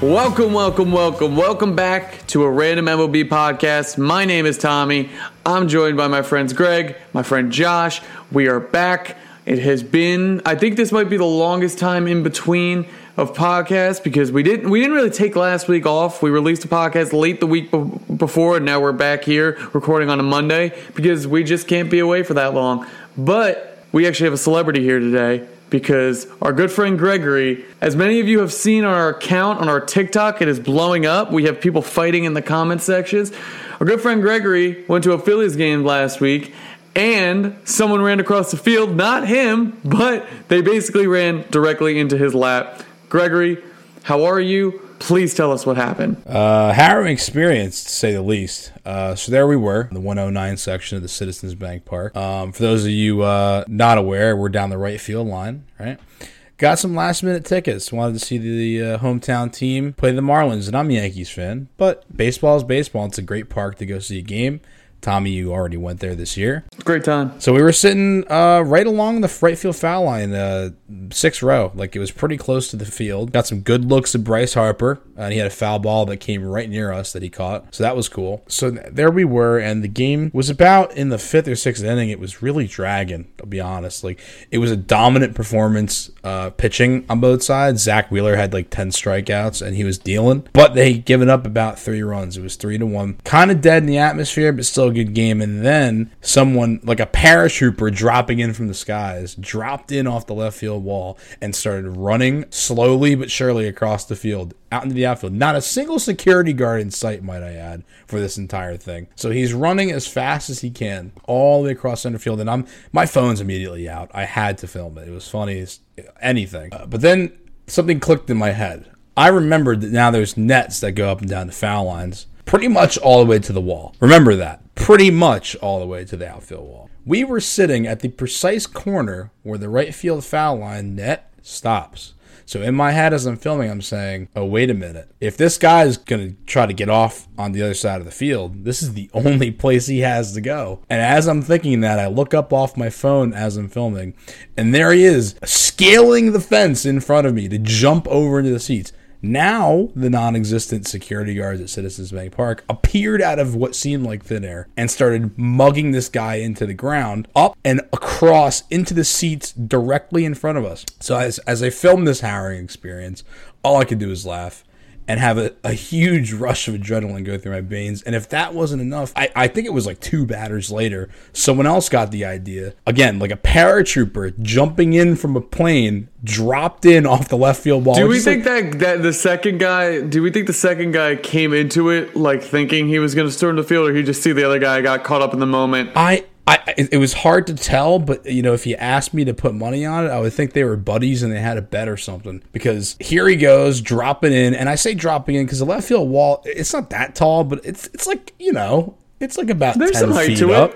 Welcome, welcome, welcome, welcome back to a random MLB podcast. My name is Tommy. I'm joined by my friends Greg, my friend Josh. We are back. It has been, I think this might be the longest time in between of podcasts because we didn't we didn't really take last week off. We released a podcast late the week be- before, and now we're back here recording on a Monday because we just can't be away for that long. But we actually have a celebrity here today because our good friend Gregory, as many of you have seen on our account on our TikTok, it is blowing up. We have people fighting in the comment sections. Our good friend Gregory went to a Phillies game last week and someone ran across the field, not him, but they basically ran directly into his lap. Gregory, how are you? Please tell us what happened. Uh, harrowing experience, to say the least. Uh, so there we were, the 109 section of the Citizens Bank Park. Um, for those of you uh, not aware, we're down the right field line, right? Got some last minute tickets. Wanted to see the uh, hometown team play the Marlins, and I'm a Yankees fan. But baseball is baseball. It's a great park to go see a game. Tommy, you already went there this year. Great time. So we were sitting uh, right along the right field foul line, uh, sixth row. Like it was pretty close to the field. Got some good looks at Bryce Harper, and he had a foul ball that came right near us that he caught. So that was cool. So there we were, and the game was about in the fifth or sixth inning. It was really dragging. I'll be honest. Like it was a dominant performance, uh, pitching on both sides. Zack Wheeler had like ten strikeouts, and he was dealing. But they given up about three runs. It was three to one. Kind of dead in the atmosphere, but still a good game. And then someone like a paratrooper dropping in from the skies dropped in off the left field wall and started running slowly but surely across the field out into the outfield. Not a single security guard in sight, might I add, for this entire thing. So he's running as fast as he can all the way across center field, and I'm my phone's immediately out. I had to film it. It was funny as anything. Uh, but then something clicked in my head. I remembered that now there's nets that go up and down the foul lines, pretty much all the way to the wall. Remember that. Pretty much all the way to the outfield wall. We were sitting at the precise corner where the right field foul line net stops. So in my head as I'm filming, I'm saying, oh, wait a minute. If this guy is going to try to get off on the other side of the field, this is the only place he has to go. And as I'm thinking that, I look up off my phone as I'm filming, and there he is, scaling the fence in front of me to jump over into the seats. Now, the non existent security guards at Citizens Bank Park appeared out of what seemed like thin air and started mugging this guy into the ground, up and across into the seats directly in front of us. So, as, as I filmed this harrowing experience, all I could do was laugh and have a, a huge rush of adrenaline go through my veins. And if that wasn't enough, I, I think it was like two batters later, someone else got the idea. Again, like a paratrooper jumping in from a plane, dropped in off the left field wall. Do we think like- that that the second guy? Do we think the second guy came into it like thinking he was going to storm the field, or he just see the other guy got caught up in the moment? I, I, it it was hard to tell, but you know, if you asked me to put money on it, I would think they were buddies and they had a bet or something. Because here he goes dropping in, and I say dropping in because the left field wall, it's not that tall, but it's it's like you know, it's like about There's ten some height feet to it.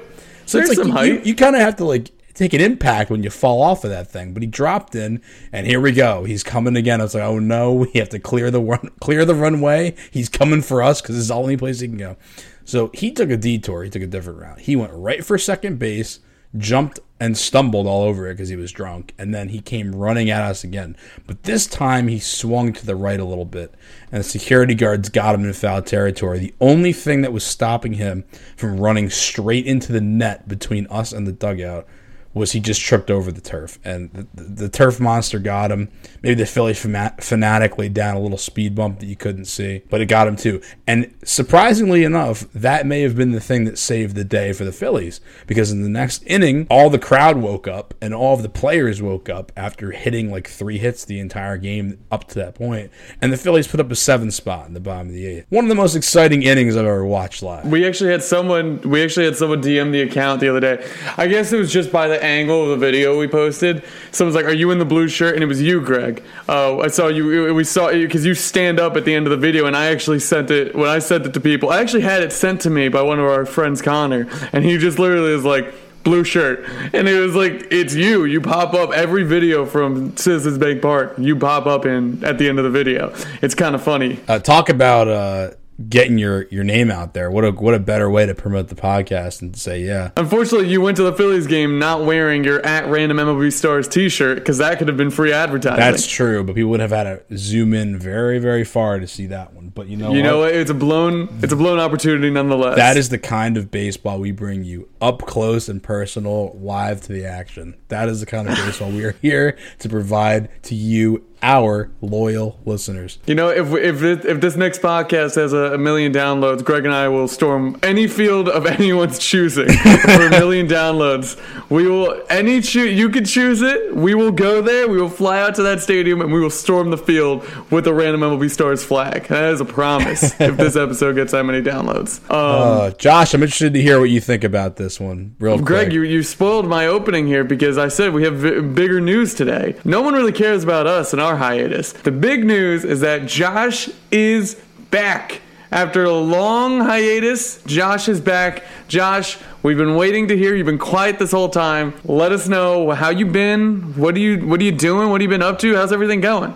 So There's it's like some you, height. you, kind of have to like take an impact when you fall off of that thing. But he dropped in, and here we go. He's coming again. I was like, oh no, we have to clear the run, clear the runway. He's coming for us because this is the only place he can go. So he took a detour. He took a different route. He went right for second base, jumped and stumbled all over it because he was drunk, and then he came running at us again. But this time he swung to the right a little bit, and the security guards got him in foul territory. The only thing that was stopping him from running straight into the net between us and the dugout was he just tripped over the turf, and the, the, the turf monster got him. Maybe the Philly fana- fanatic laid down a little speed bump that you couldn't see, but it got him too. And surprisingly enough, that may have been the thing that saved the day for the Phillies, because in the next inning, all the crowd woke up and all of the players woke up after hitting like three hits the entire game up to that point. point, and the Phillies put up a seven spot in the bottom of the eighth. One of the most exciting innings I've ever watched live. We actually had someone. We actually had someone DM the account the other day. I guess it was just by the angle of the video we posted. Someone's like, "Are you in the blue shirt?" And it was you, Greg. Uh, I saw you. We saw you because you stand up at the end of the video, and I actually sent it when I sent it to people. I actually had it sent to me by one of our friends, Connor, and he just literally is like. Blue shirt, and it was like it's you. You pop up every video from Citizens Bank Park. You pop up in at the end of the video. It's kind of funny. Uh, talk about uh, getting your your name out there. What a what a better way to promote the podcast and say, yeah. Unfortunately, you went to the Phillies game not wearing your at random MLB Stars T-shirt because that could have been free advertising. That's true, but people would have had to zoom in very very far to see that one. But you know, you what? know what? It's a blown it's a blown opportunity nonetheless. That is the kind of baseball we bring you up close and personal, live to the action. That is the kind of baseball we are here to provide to you our loyal listeners. You know, if if this, if this next podcast has a, million downloads, Greg and I will storm any field of anyone's choosing for a million downloads. We will any you can choose it. We will go there. We will fly out to that stadium and we will storm the field with a random MLB Stars flag. That is a promise. if this episode gets that many downloads, um, uh, Josh, I'm interested to hear what you think about this one. Real Greg, quick. you you spoiled my opening here because I said we have v- bigger news today. No one really cares about us and our hiatus. The big news is that Josh is back. After a long hiatus, Josh is back. Josh, we've been waiting to hear. You've been quiet this whole time. Let us know how you've been. What are you What are you doing? What have you been up to? How's everything going?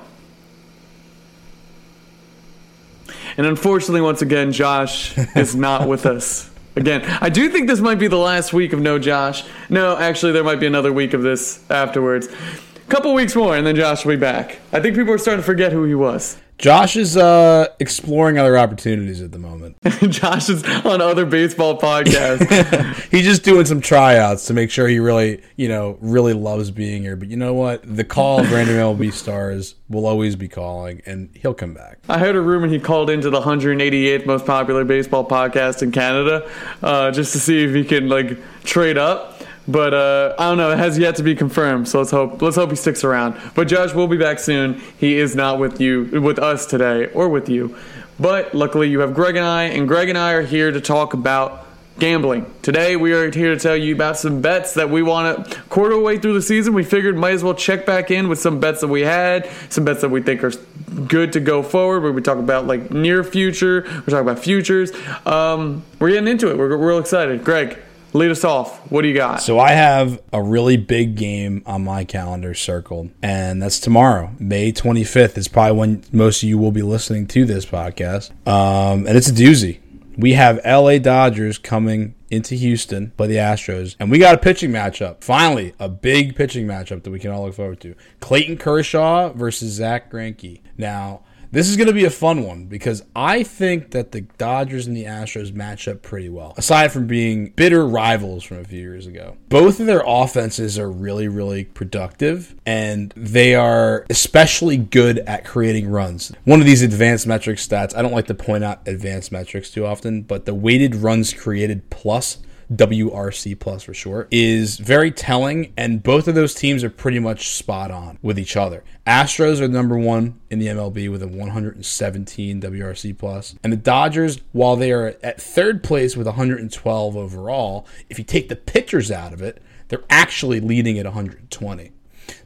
And unfortunately, once again, Josh is not with us. Again, I do think this might be the last week of no Josh. No, actually, there might be another week of this afterwards A couple weeks more, and then Josh will be back. I think people are starting to forget who he was. Josh is uh, exploring other opportunities at the moment. Josh is on other baseball podcasts. He's just doing some tryouts to make sure he really, you know, really loves being here. But you know what? The call of random MLB stars will always be calling, and he'll come back. I heard a rumor he called into the 188th most popular baseball podcast in Canada uh, just to see if he can like trade up. But uh, I don't know. It has yet to be confirmed. So let's hope. Let's hope he sticks around. But Josh will be back soon. He is not with you, with us today, or with you. But luckily, you have Greg and I, and Greg and I are here to talk about gambling. Today, we are here to tell you about some bets that we want to quarter way through the season. We figured might as well check back in with some bets that we had, some bets that we think are good to go forward. Where we talk about like near future, we're talking about futures. Um, we're getting into it. We're real excited. Greg, lead us off. What do you got? So I have a really big game on my calendar circled, and that's tomorrow, May 25th. Is probably when most of you will be listening to this podcast, um, and it's a doozy. We have LA Dodgers coming into Houston by the Astros, and we got a pitching matchup. Finally, a big pitching matchup that we can all look forward to: Clayton Kershaw versus Zack Greinke. Now this is going to be a fun one because I think that the Dodgers and the Astros match up pretty well, aside from being bitter rivals from a few years ago. Both of their offenses are really, really productive, and they are especially good at creating runs. One of these advanced metric stats, I don't like to point out advanced metrics too often, but the weighted runs created plus WRC plus for short, is very telling, and both of those teams are pretty much spot on with each other. Astros are number one in the MLB with a 117 WRC plus, and the Dodgers, while they are at third place with 112 overall, if you take the pitchers out of it, they're actually leading at 120.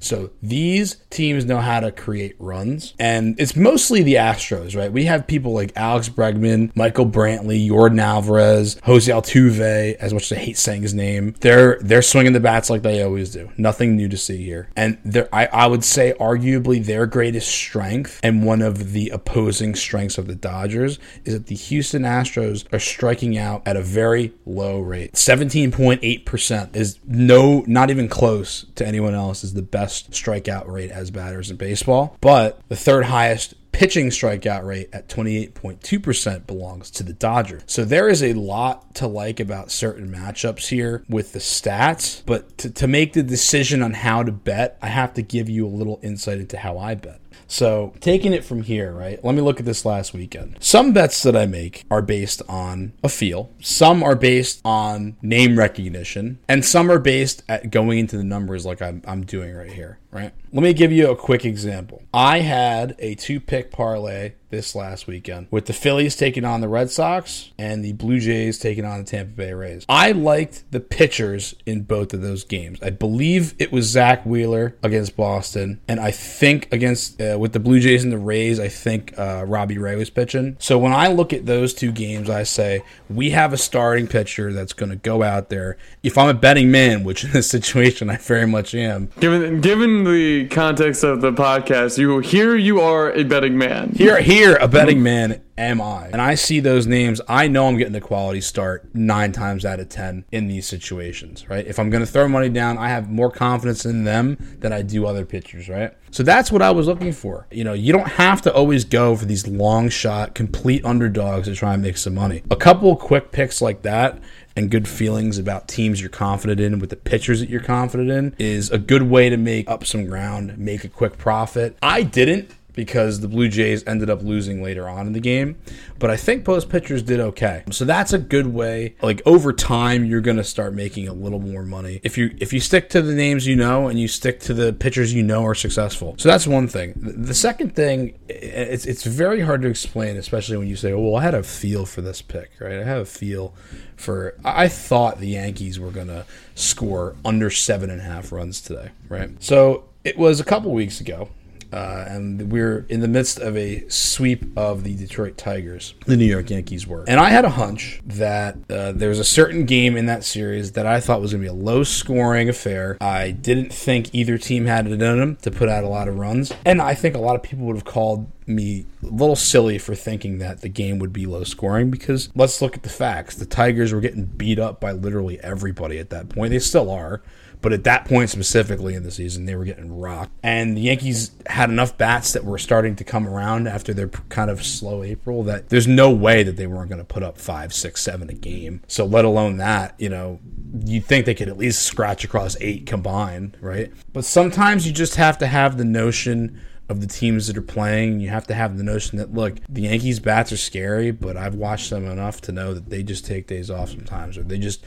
So these teams know how to create runs, and it's mostly the Astros, right? We have people like Alex Bregman, Michael Brantley, Yordan Alvarez, Jose Altuve. As much as I hate saying his name, they're they're swinging the bats like they always do. Nothing new to see here, and I I would say arguably their greatest strength and one of the opposing strengths of the Dodgers is that the Houston Astros are striking out at a very low rate. 17.8% is no not even close to anyone else is the best strikeout rate as batters in baseball, but the third highest pitching strikeout rate at 28.2% belongs to the Dodgers. So there is a lot to like about certain matchups here with the stats, but to, to make the decision on how to bet, I have to give you a little insight into how I bet. So, taking it from here, right? Let me look at this last weekend. Some bets that I make are based on a feel, some are based on name recognition, and some are based at going into the numbers like I'm, I'm doing right here, right? Let me give you a quick example. I had a two pick parlay this last weekend with the Phillies taking on the Red Sox and the Blue Jays taking on the Tampa Bay Rays. I liked the pitchers in both of those games. I believe it was Zack Wheeler against Boston, and I think against uh, with the Blue Jays and the Rays, I think uh, Robbie Ray was pitching. So when I look at those two games, I say we have a starting pitcher that's going to go out there. If I'm a betting man, which in this situation I very much am, given given the context of the podcast, you here you are a betting man. Here, here a betting man am I. And I see those names, I know I'm getting the quality start nine times out of 10 in these situations, right? If I'm going to throw money down, I have more confidence in them than I do other pitchers, right? So that's what I was looking for. You know, you don't have to always go for these long shot, complete underdogs to try and make some money. A couple quick picks like that and good feelings about teams you're confident in with the pitchers that you're confident in is a good way to make up some ground, make a quick profit. I didn't because the Blue Jays ended up losing later on in the game. But I think both pitchers did okay. So that's a good way. Like over time, you're gonna start making a little more money if you if you stick to the names you know and you stick to the pitchers you know are successful. So that's one thing. The second thing, it's it's very hard to explain, especially when you say, oh, "Well, I had a feel for this pick, right? I have a feel for." I thought the Yankees were gonna score under seven and a half runs today, right? So it was a couple weeks ago uh, and we're in the midst of a sweep of the Detroit Tigers. The New York Yankees were. And I had a hunch that uh, there was a certain game in that series that I thought was going to be a low scoring affair. I didn't think either team had it in them to put out a lot of runs. And I think a lot of people would have called me a little silly for thinking that the game would be low scoring because let's look at the facts. The Tigers were getting beat up by literally everybody at that point. They still are. But at that point specifically in the season, they were getting rocked. And the Yankees had enough bats that were starting to come around after their kind of slow April that there's no way that they weren't going to put up five, six, seven a game. So let alone that, you know, you'd think they could at least scratch across eight combined, right? But sometimes you just have to have the notion of the teams that are playing. You have to have the notion that look, the Yankees bats are scary, but I've watched them enough to know that they just take days off sometimes, or they just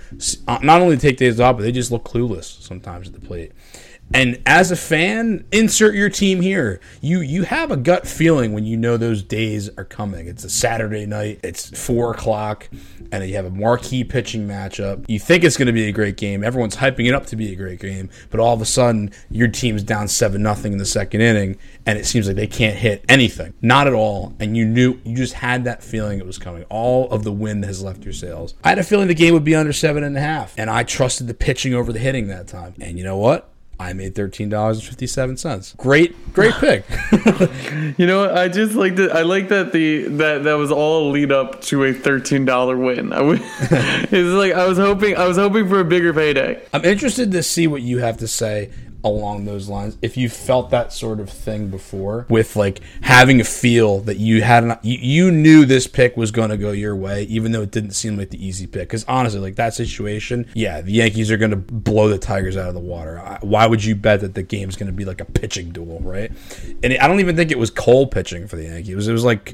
uh, not only take days off, but they just look clueless sometimes at the plate. And as a fan, insert your team here. You you have a gut feeling when you know those days are coming. It's a Saturday night. It's four o'clock, and you have a marquee pitching matchup. You think it's going to be a great game. Everyone's hyping it up to be a great game, but all of a sudden your team's down seven nothing in the second inning, and it seems like they can't hit anything, not at all. And you knew you just had that feeling it was coming. All of the wind has left your sails. I had a feeling the game would be under seven and a half, and I trusted the pitching over the hitting that time. And you know what? I made thirteen dollars and fifty seven cents. Great, great pick. you know. I just like that. I like that the that that was all a lead up to a thirteen dollar win. I was, it's like I was hoping I was hoping for a bigger payday. I'm interested to see what you have to say along those lines if you felt that sort of thing before with like having a feel that you had an, you, you knew this pick was going to go your way even though it didn't seem like the easy pick. Because honestly like that situation yeah the yankees are going to blow the tigers out of the water. Why would you bet that the game's going to be like a pitching duel right? And i don't even think it was cole pitching for the yankees. It was, it was like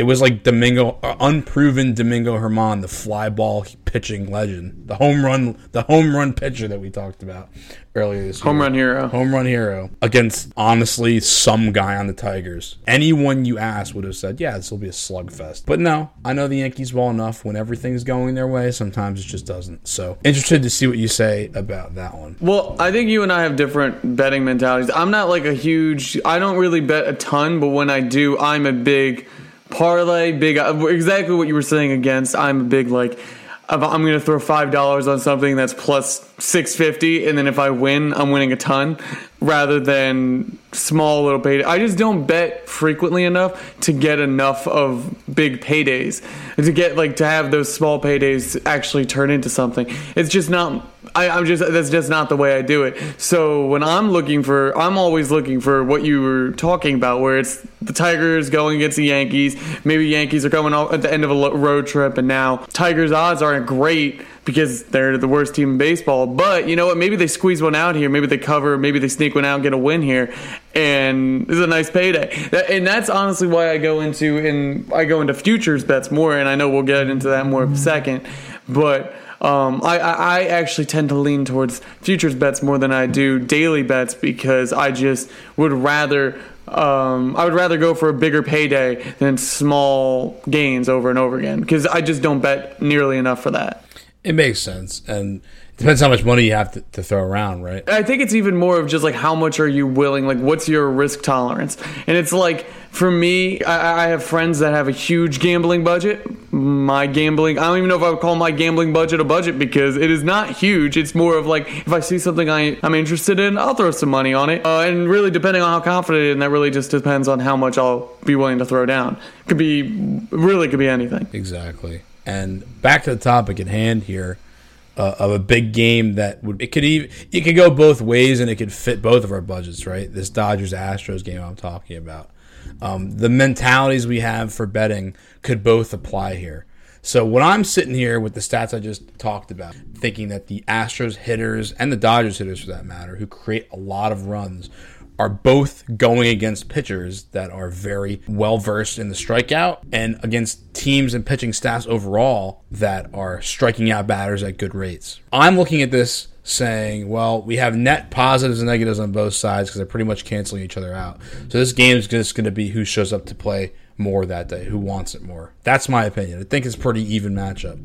it was like Domingo, uh, unproven Domingo Germán, the fly ball pitching legend, the home run, the home run pitcher that we talked about earlier this home year. Home run hero. Home run hero against honestly some guy on the Tigers. Anyone you asked would have said, "Yeah, this will be a slugfest." But no, I know the Yankees well enough. When everything's going their way, sometimes it just doesn't. So interested to see what you say about that one. Well, I think you and I have different betting mentalities. I'm not like a huge. I don't really bet a ton, but when I do, I'm a big parlay, big uh, exactly what you were saying against. I'm a big like I'm to throw five dollars on something that's plus six fifty, and then if I win, I'm winning a ton, rather than small little payday. I just don't bet frequently enough to get enough of big paydays to get like to have those small paydays actually turn into something. It's just not I, I'm just that's just not the way I do it. So when I'm looking for, I'm always looking for what you were talking about, where it's the Tigers going against the Yankees. Maybe Yankees are coming out at the end of a road trip, and now Tigers' odds aren't great because they're the worst team in baseball. But you know what? Maybe they squeeze one out here. Maybe they cover. Maybe they sneak one out and get a win here, and this is a nice payday. and that's honestly why I go into and I go into futures bets more. And I know we'll get into that more in a second, but um, I, I actually tend to lean towards futures bets more than I do daily bets because I just would rather um, I would rather go for a bigger payday than small gains over and over again because I just don't bet nearly enough for that. It makes sense, and it depends how much money you have to, to, throw around, right? I think it's even more of just like how much are you willing, like what's your risk tolerance, and it's like for me, I, I have friends that have a huge gambling budget. My gambling, I don't even know if I would call my gambling budget a budget because it is not huge. It's more of like if I see something I, I'm interested in, I'll throw some money on it. Uh, and really, depending on how confident, and that really just depends on how much I'll be willing to throw down. Could be, really, could be anything. Exactly. And back to the topic at hand here. Uh, of a big game that would it could even it could go both ways and it could fit both of our budgets right this Dodgers Astros game I'm talking about um, the mentalities we have for betting could both apply here. So when I'm sitting here with the stats I just talked about, thinking that the Astros hitters and the Dodgers hitters, for that matter, who create a lot of runs, are both going against pitchers that are very well versed in the strikeout and against teams and pitching staffs overall that are striking out batters at good rates. I'm looking at this saying, well, we have net positives and negatives on both sides because they're pretty much canceling each other out. So this game is just going to be who shows up to play more that day, who wants it more. That's my opinion. I think it's pretty even matchup.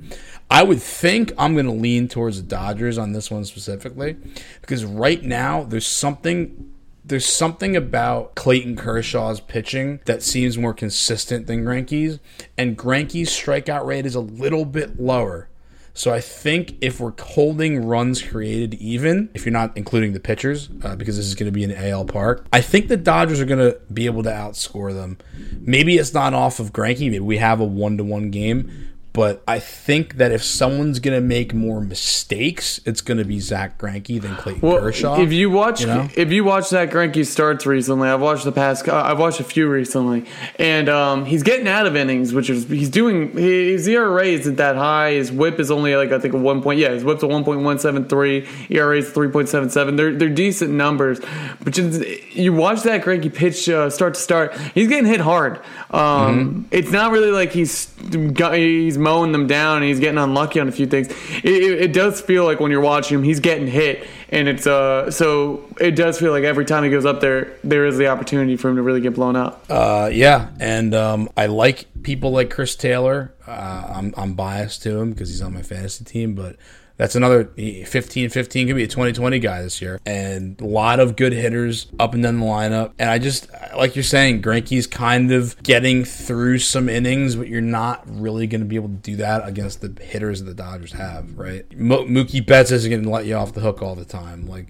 I would think I'm going to lean towards the Dodgers on this one specifically because right now there's something there's something about Clayton Kershaw's pitching that seems more consistent than Greinke's, and Greinke's strikeout rate is a little bit lower. So I think if we're holding runs created even, if you're not including the pitchers, uh, because this is going to be an AL park, I think the Dodgers are going to be able to outscore them. Maybe it's not off of Greinke. Maybe we have a one to one game, but I think that if someone's going to make more mistakes, it's going to be Zack Greinke than Clayton well, Kershaw. If you watch, you know? if you watch Zack Greinke starts recently, I've watched the past. I've watched a few recently, and um, he's getting out of innings, which is he's doing. His ERA isn't that high. His WHIP is only like I think a one point. Yeah, his WHIP's a one point one seven three. ERA is three point seven seven. They're they're decent numbers, but just, you watch Zack Greinke pitch uh, start to start. He's getting hit hard. Um, mm-hmm. It's not really like he's he's mowing them down and he's getting unlucky on a few things. It, it, it, does feel like when you're watching him, he's getting hit, and it's uh so it does feel like every time he goes up there, there is the opportunity for him to really get blown up. Uh, yeah, and um, I like people like Chris Taylor. Uh, I'm I'm biased to him because he's on my fantasy team, but that's another 15 15 could be a 2020 guy this year. And a lot of good hitters up and down the lineup. And I just, like you're saying, Greinke's kind of getting through some innings, but you're not really going to be able to do that against the hitters that the Dodgers have, right? Mo- Mookie Betts isn't going to let you off the hook all the time. Like,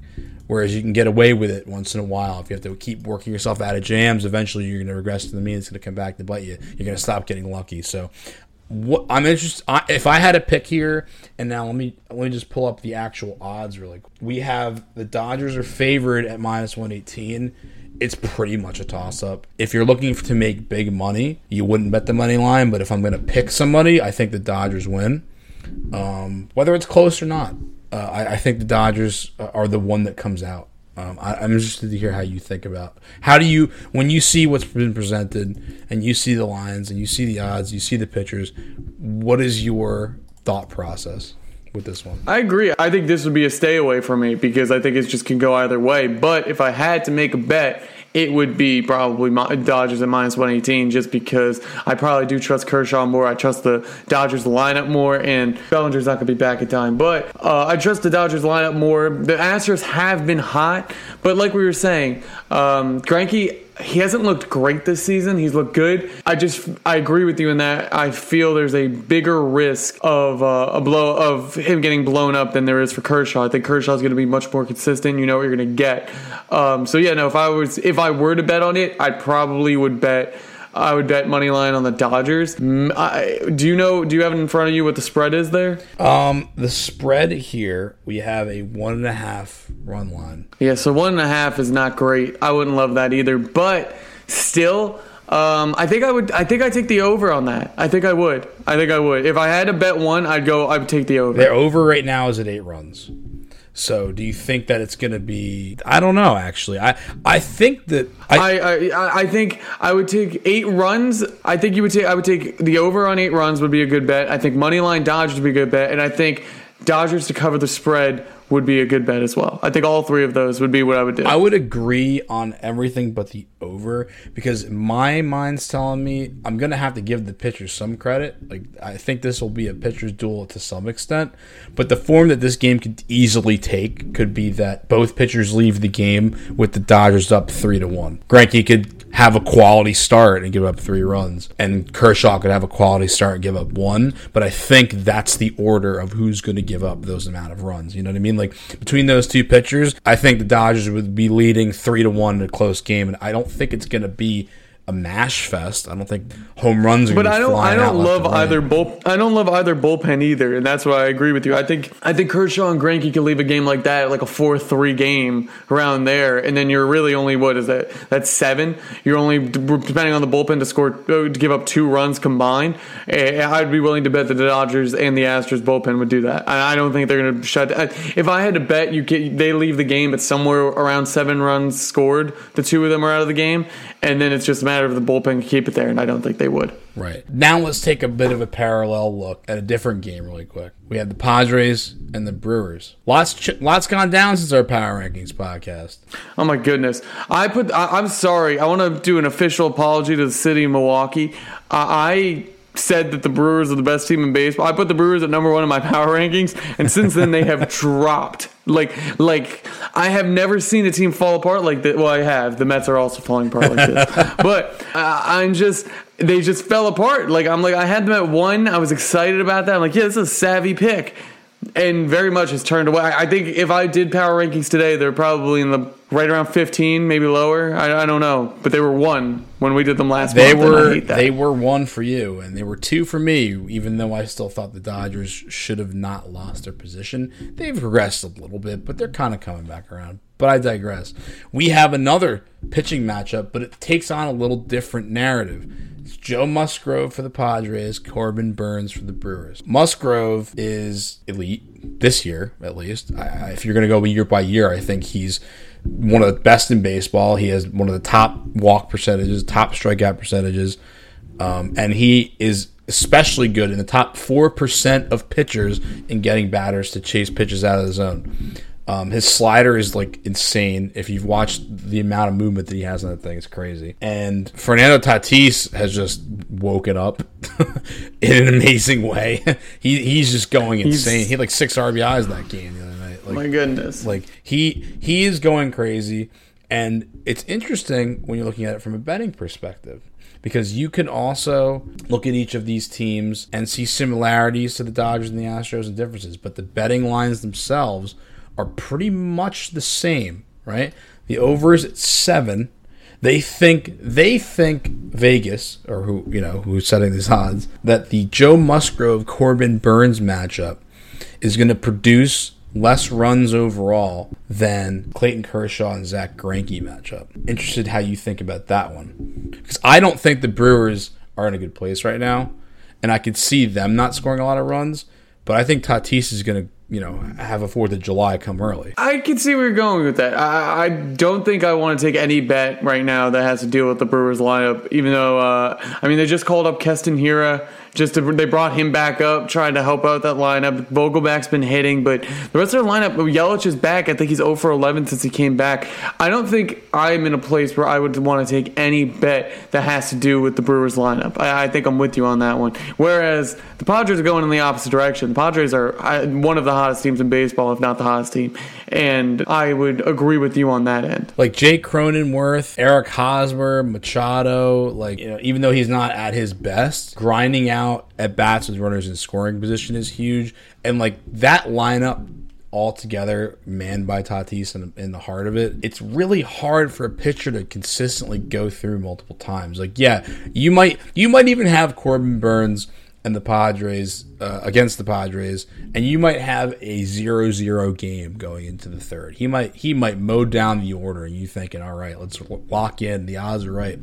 Whereas you can get away with it once in a while. If you have to keep working yourself out of jams, eventually you're going to regress to the mean. It's going to come back to bite you. You're going to stop getting lucky. So what I'm interested I, if I had a pick here, and now let me let me just pull up the actual odds really. We have the Dodgers are favored at minus 118. It's pretty much a toss up. If you're looking to make big money, you wouldn't bet the money line. But if I'm going to pick somebody, I think the Dodgers win. Um, whether it's close or not, uh, I, I think the Dodgers are the one that comes out. Um, I, am interested to hear how you think about how do you when you see what's been presented and you see the lines and you see the odds, you see the pictures. What is your thought process with this one? I agree. I think this would be a stay away for me because I think it just can go either way. But if I had to make a bet, it would be probably my, Dodgers at minus 118 just because I probably do trust Kershaw more. I trust the Dodgers lineup more, and Bellinger's not going to be back in time. But uh, I trust the Dodgers lineup more. The Astros have been hot, but like we were saying, um, he hasn't looked great this season. He's looked good. I just I agree with you in that I feel there's a bigger risk of uh, a blow of him getting blown up than there is for Kershaw. I think Kershaw's going to be much more consistent. You know what you're going to get. Um, so yeah, no. If I was if I were to bet on it, I probably would bet I would bet money line on the Dodgers. I, do you know? Do you have in front of you what the spread is there? Um, the spread here we have a one and a half run line. Yeah, so one and a half is not great. I wouldn't love that either, but still. Um, I think I would. I think I take the over on that. I think I would. I think I would. If I had to bet one, I'd go. I would take the over. Their over right now is at eight runs. So, do you think that it's going to be? I don't know. Actually, I I think that I, I I, I think I would take eight runs. I think you would take. I would take the over on eight runs would be a good bet. I think money line Dodgers would be a good bet, and I think Dodgers to cover the spread would be a good bet as well. I think all three of those would be what I would do. I would agree on everything but the over because my mind's telling me I'm going to have to give the pitcher some credit. Like I think this will be a pitcher's duel to some extent, but the form that this game could easily take could be that both pitchers leave the game with the Dodgers up 3 to 1. Greinke could have a quality start and give up three runs, and Kershaw could have a quality start and give up one. But I think that's the order of who's going to give up those amount of runs. You know what I mean? Like between those two pitchers, I think the Dodgers would be leading three to one in a close game, and I don't think it's going to be a mash fest. I don't think home runs are. But I don't. I don't love either bull. I don't love either bullpen either, and that's why I agree with you. I think. I think Kershaw and Greinke could leave a game like that, like a four-three game around there, and then you're really only what is that? That's seven. You're only depending on the bullpen to score uh, to give up two runs combined. Eh, I'd be willing to bet that the Dodgers and the Astros bullpen would do that. I don't think they're going to shut. If I had to bet, you get, they leave the game at somewhere around seven runs scored. The two of them are out of the game, and then it's just matter of the bullpen keep it there, and I don't think they would. Right. Now let's take a bit of a parallel look at a different game really quick. We had the Padres and the Brewers. Lots ch- lots gone down since our power rankings podcast. Oh my goodness. I put I, am sorry. I want to do an official apology to the city of Milwaukee. I, I said that the Brewers are the best team in baseball. I put the Brewers at number one in my power rankings, and since then they have dropped. Like, like I have never seen a team fall apart like that. Well, I have. The Mets are also falling apart like this, but uh, I'm just they just fell apart. Like I'm like I had them at one. I was excited about that. I'm like, yeah, this is a savvy pick and very much has turned away. I think if I did power rankings today, they're probably in the right around 15, maybe lower. I, I don't know, but they were one when we did them last. They month, were they were one for you, and they were two for me. Even though I still thought the Dodgers should have not lost their position, they've regressed a little bit, but they're kind of coming back around. But I digress. We have another pitching matchup, but it takes on a little different narrative. Joe Musgrove for the Padres, Corbin Burnes for the Brewers. Musgrove is elite this year, at least. I, if you're going to go year by year, I think he's one of the best in baseball. He has one of the top walk percentages, top strikeout percentages, um, and he is especially good in the top four percent of pitchers in getting batters to chase pitches out of the zone. Um, his slider is like insane. If you've watched the amount of movement that he has on that thing, it's crazy. And Fernando Tatis has just woken up in an amazing way. he he's just going insane. He's, he had like six RBIs that game the other night. Like, my goodness! Like he he is going crazy, and it's interesting when you're looking at it from a betting perspective because you can also look at each of these teams and see similarities to the Dodgers and the Astros and differences, but the betting lines themselves are pretty much the same, right? The over is at seven. They think they think Vegas or who you know who's setting these odds that the Joe Musgrove Corbin Burnes matchup is going to produce less runs overall than Clayton Kershaw and Zack Greinke matchup. Interested how you think about that one because I don't think the Brewers are in a good place right now, and I could see them not scoring a lot of runs. But I think Tatis is going to you know, have a Fourth of July come early. I can see where you're going with that. I, I, don't think I want to take any bet right now that has to deal with the Brewers lineup. Even though, uh, I mean, they just called up Keston Hiura just to, they brought him back up, trying to help out that lineup. Vogelbach's been hitting, but the rest of their lineup, Yelich is back. I think he's 0 for 11 since he came back. I don't think I'm in a place where I would want to take any bet that has to do with the Brewers lineup. I, I think I'm with you on that one. Whereas the Padres are going in the opposite direction. The Padres are one of the hottest teams in baseball, if not the hottest team, and I would agree with you on that end. Like Jake Cronenworth, Eric Hosmer, Machado, like you know, even though he's not at his best, grinding out at bats with runners in scoring position is huge, and like that lineup all together, manned by Tatis in, in the heart of it, it's really hard for a pitcher to consistently go through multiple times. Like, yeah, you might you might even have Corbin Burnes and the Padres uh, against the Padres, and you might have a 0-0 game going into the third. He might he might mow down the order, and you thinking, all right, let's lock in. The odds are right,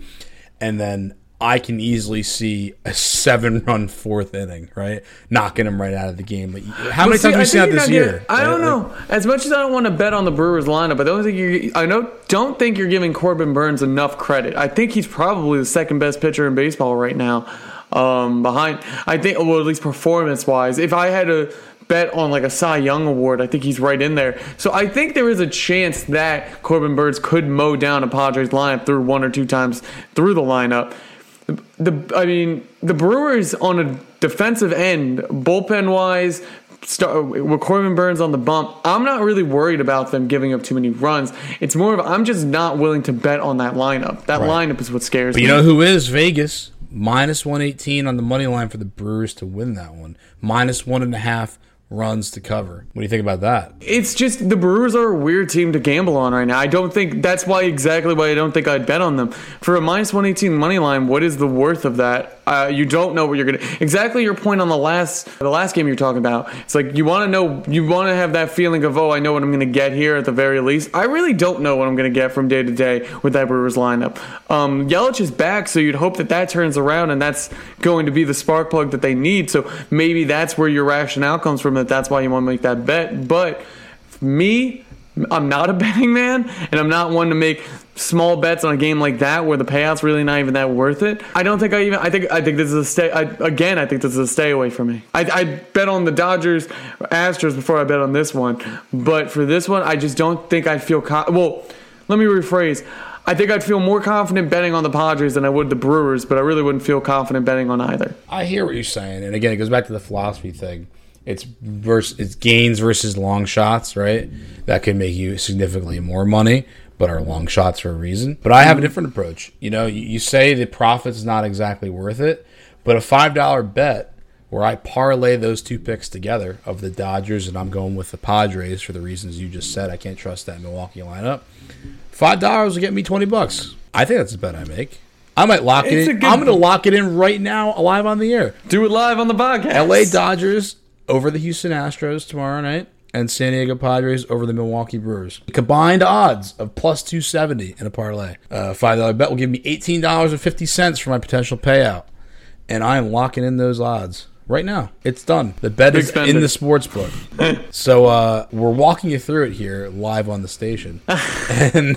and then I can easily see a seven run fourth inning, right? Knocking him right out of the game. But how many see, times have we seen that this year? I don't know. As much as I don't want to bet on the Brewers lineup, I don't think you I know don't think you're giving Corbin Burnes enough credit. I think he's probably the second best pitcher in baseball right now. Um, behind I think well at least performance wise. If I had to bet on like a Cy Young award. I think he's right in there. So I think there is a chance that Corbin Burnes could mow down a Padres lineup through one or two times through the lineup the I mean the Brewers on a defensive end, bullpen wise, start with Corbin Burnes on the bump, I'm not really worried about them giving up too many runs. It's more of I'm just not willing to bet on that lineup. That Right. lineup is what scares But me. you know who is Vegas? Minus 118 on the money line for the Brewers to win that one. Minus one and a half runs to cover. What do you think about that? It's just the Brewers are a weird team to gamble on right now. I don't think that's why exactly why I don't think I'd bet on them for a minus one eighteen money line. What is the worth of that? Uh, you don't know what you're gonna. Exactly your point on the last the last game you're talking about. It's like you want to know, you want to have that feeling of oh, I know what I'm gonna get here at the very least. I really don't know what I'm gonna get from day to day with that Brewers lineup. Um, Yelich is back, so you'd hope that that turns around and that's going to be the spark plug that they need. So maybe that's where your rationale comes from. That that's why you want to make that bet, but me, I'm not a betting man, and I'm not one to make small bets on a game like that where the payout's really not even that worth it. I don't think I even. I think I think this is a stay. I, again, I think this is a stay away from me. I, I bet on the Dodgers, Astros before I bet on this one, but for this one, I just don't think I feel. Well, let me rephrase. I think I'd feel more confident betting on the Padres than I would the Brewers, but I really wouldn't feel confident betting on either. I hear what you're saying, and again, it goes back to the philosophy thing. It's versus it's gains versus long shots, right? That could make you significantly more money, but are long shots for a reason. But I have a mm-hmm. different approach. You know, you, you say the profit's not exactly worth it, but a five dollar bet where I parlay those two picks together of the Dodgers and I'm going with the Padres for the reasons you just said. I can't trust that Milwaukee lineup. Five dollars will get me twenty bucks. I think that's the bet I make. I might lock It's it in. I'm going to lock it in right now, live on the air. Do it live on the podcast. LA Dodgers over the Houston Astros tomorrow night, and San Diego Padres over the Milwaukee Brewers. Combined odds of plus 270 in a parlay. Uh, $5 bet will give me $18.50 for my potential payout. And I am locking in those odds right now. It's done. The bet is in the sports book. so uh, we're walking you through it here live on the station. and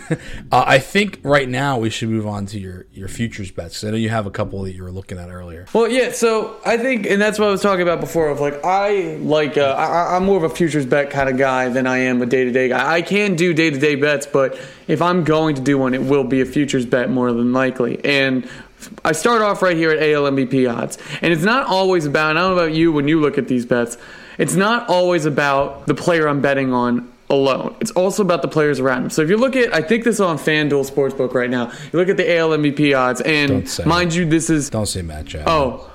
uh, I think right now we should move on to your, your futures bets. I know you have a couple that you were looking at earlier. Well, yeah. So I think, and that's what I was talking about before. Of like, I like, uh, I, I'm more of a futures bet kind of guy than I am a day to day guy. I can do day to day bets, but if I'm going to do one, it will be a futures bet more than likely. And I start off right here at AL MVP odds, and it's not always about. And I don't know about you when you look at these bets. It's not always about the player I'm betting on alone. It's also about the players around him. So if you look at, I think this is on FanDuel Sportsbook right now. You look at the AL MVP odds, and mind you, this is Don't say Matt Chapman. Oh,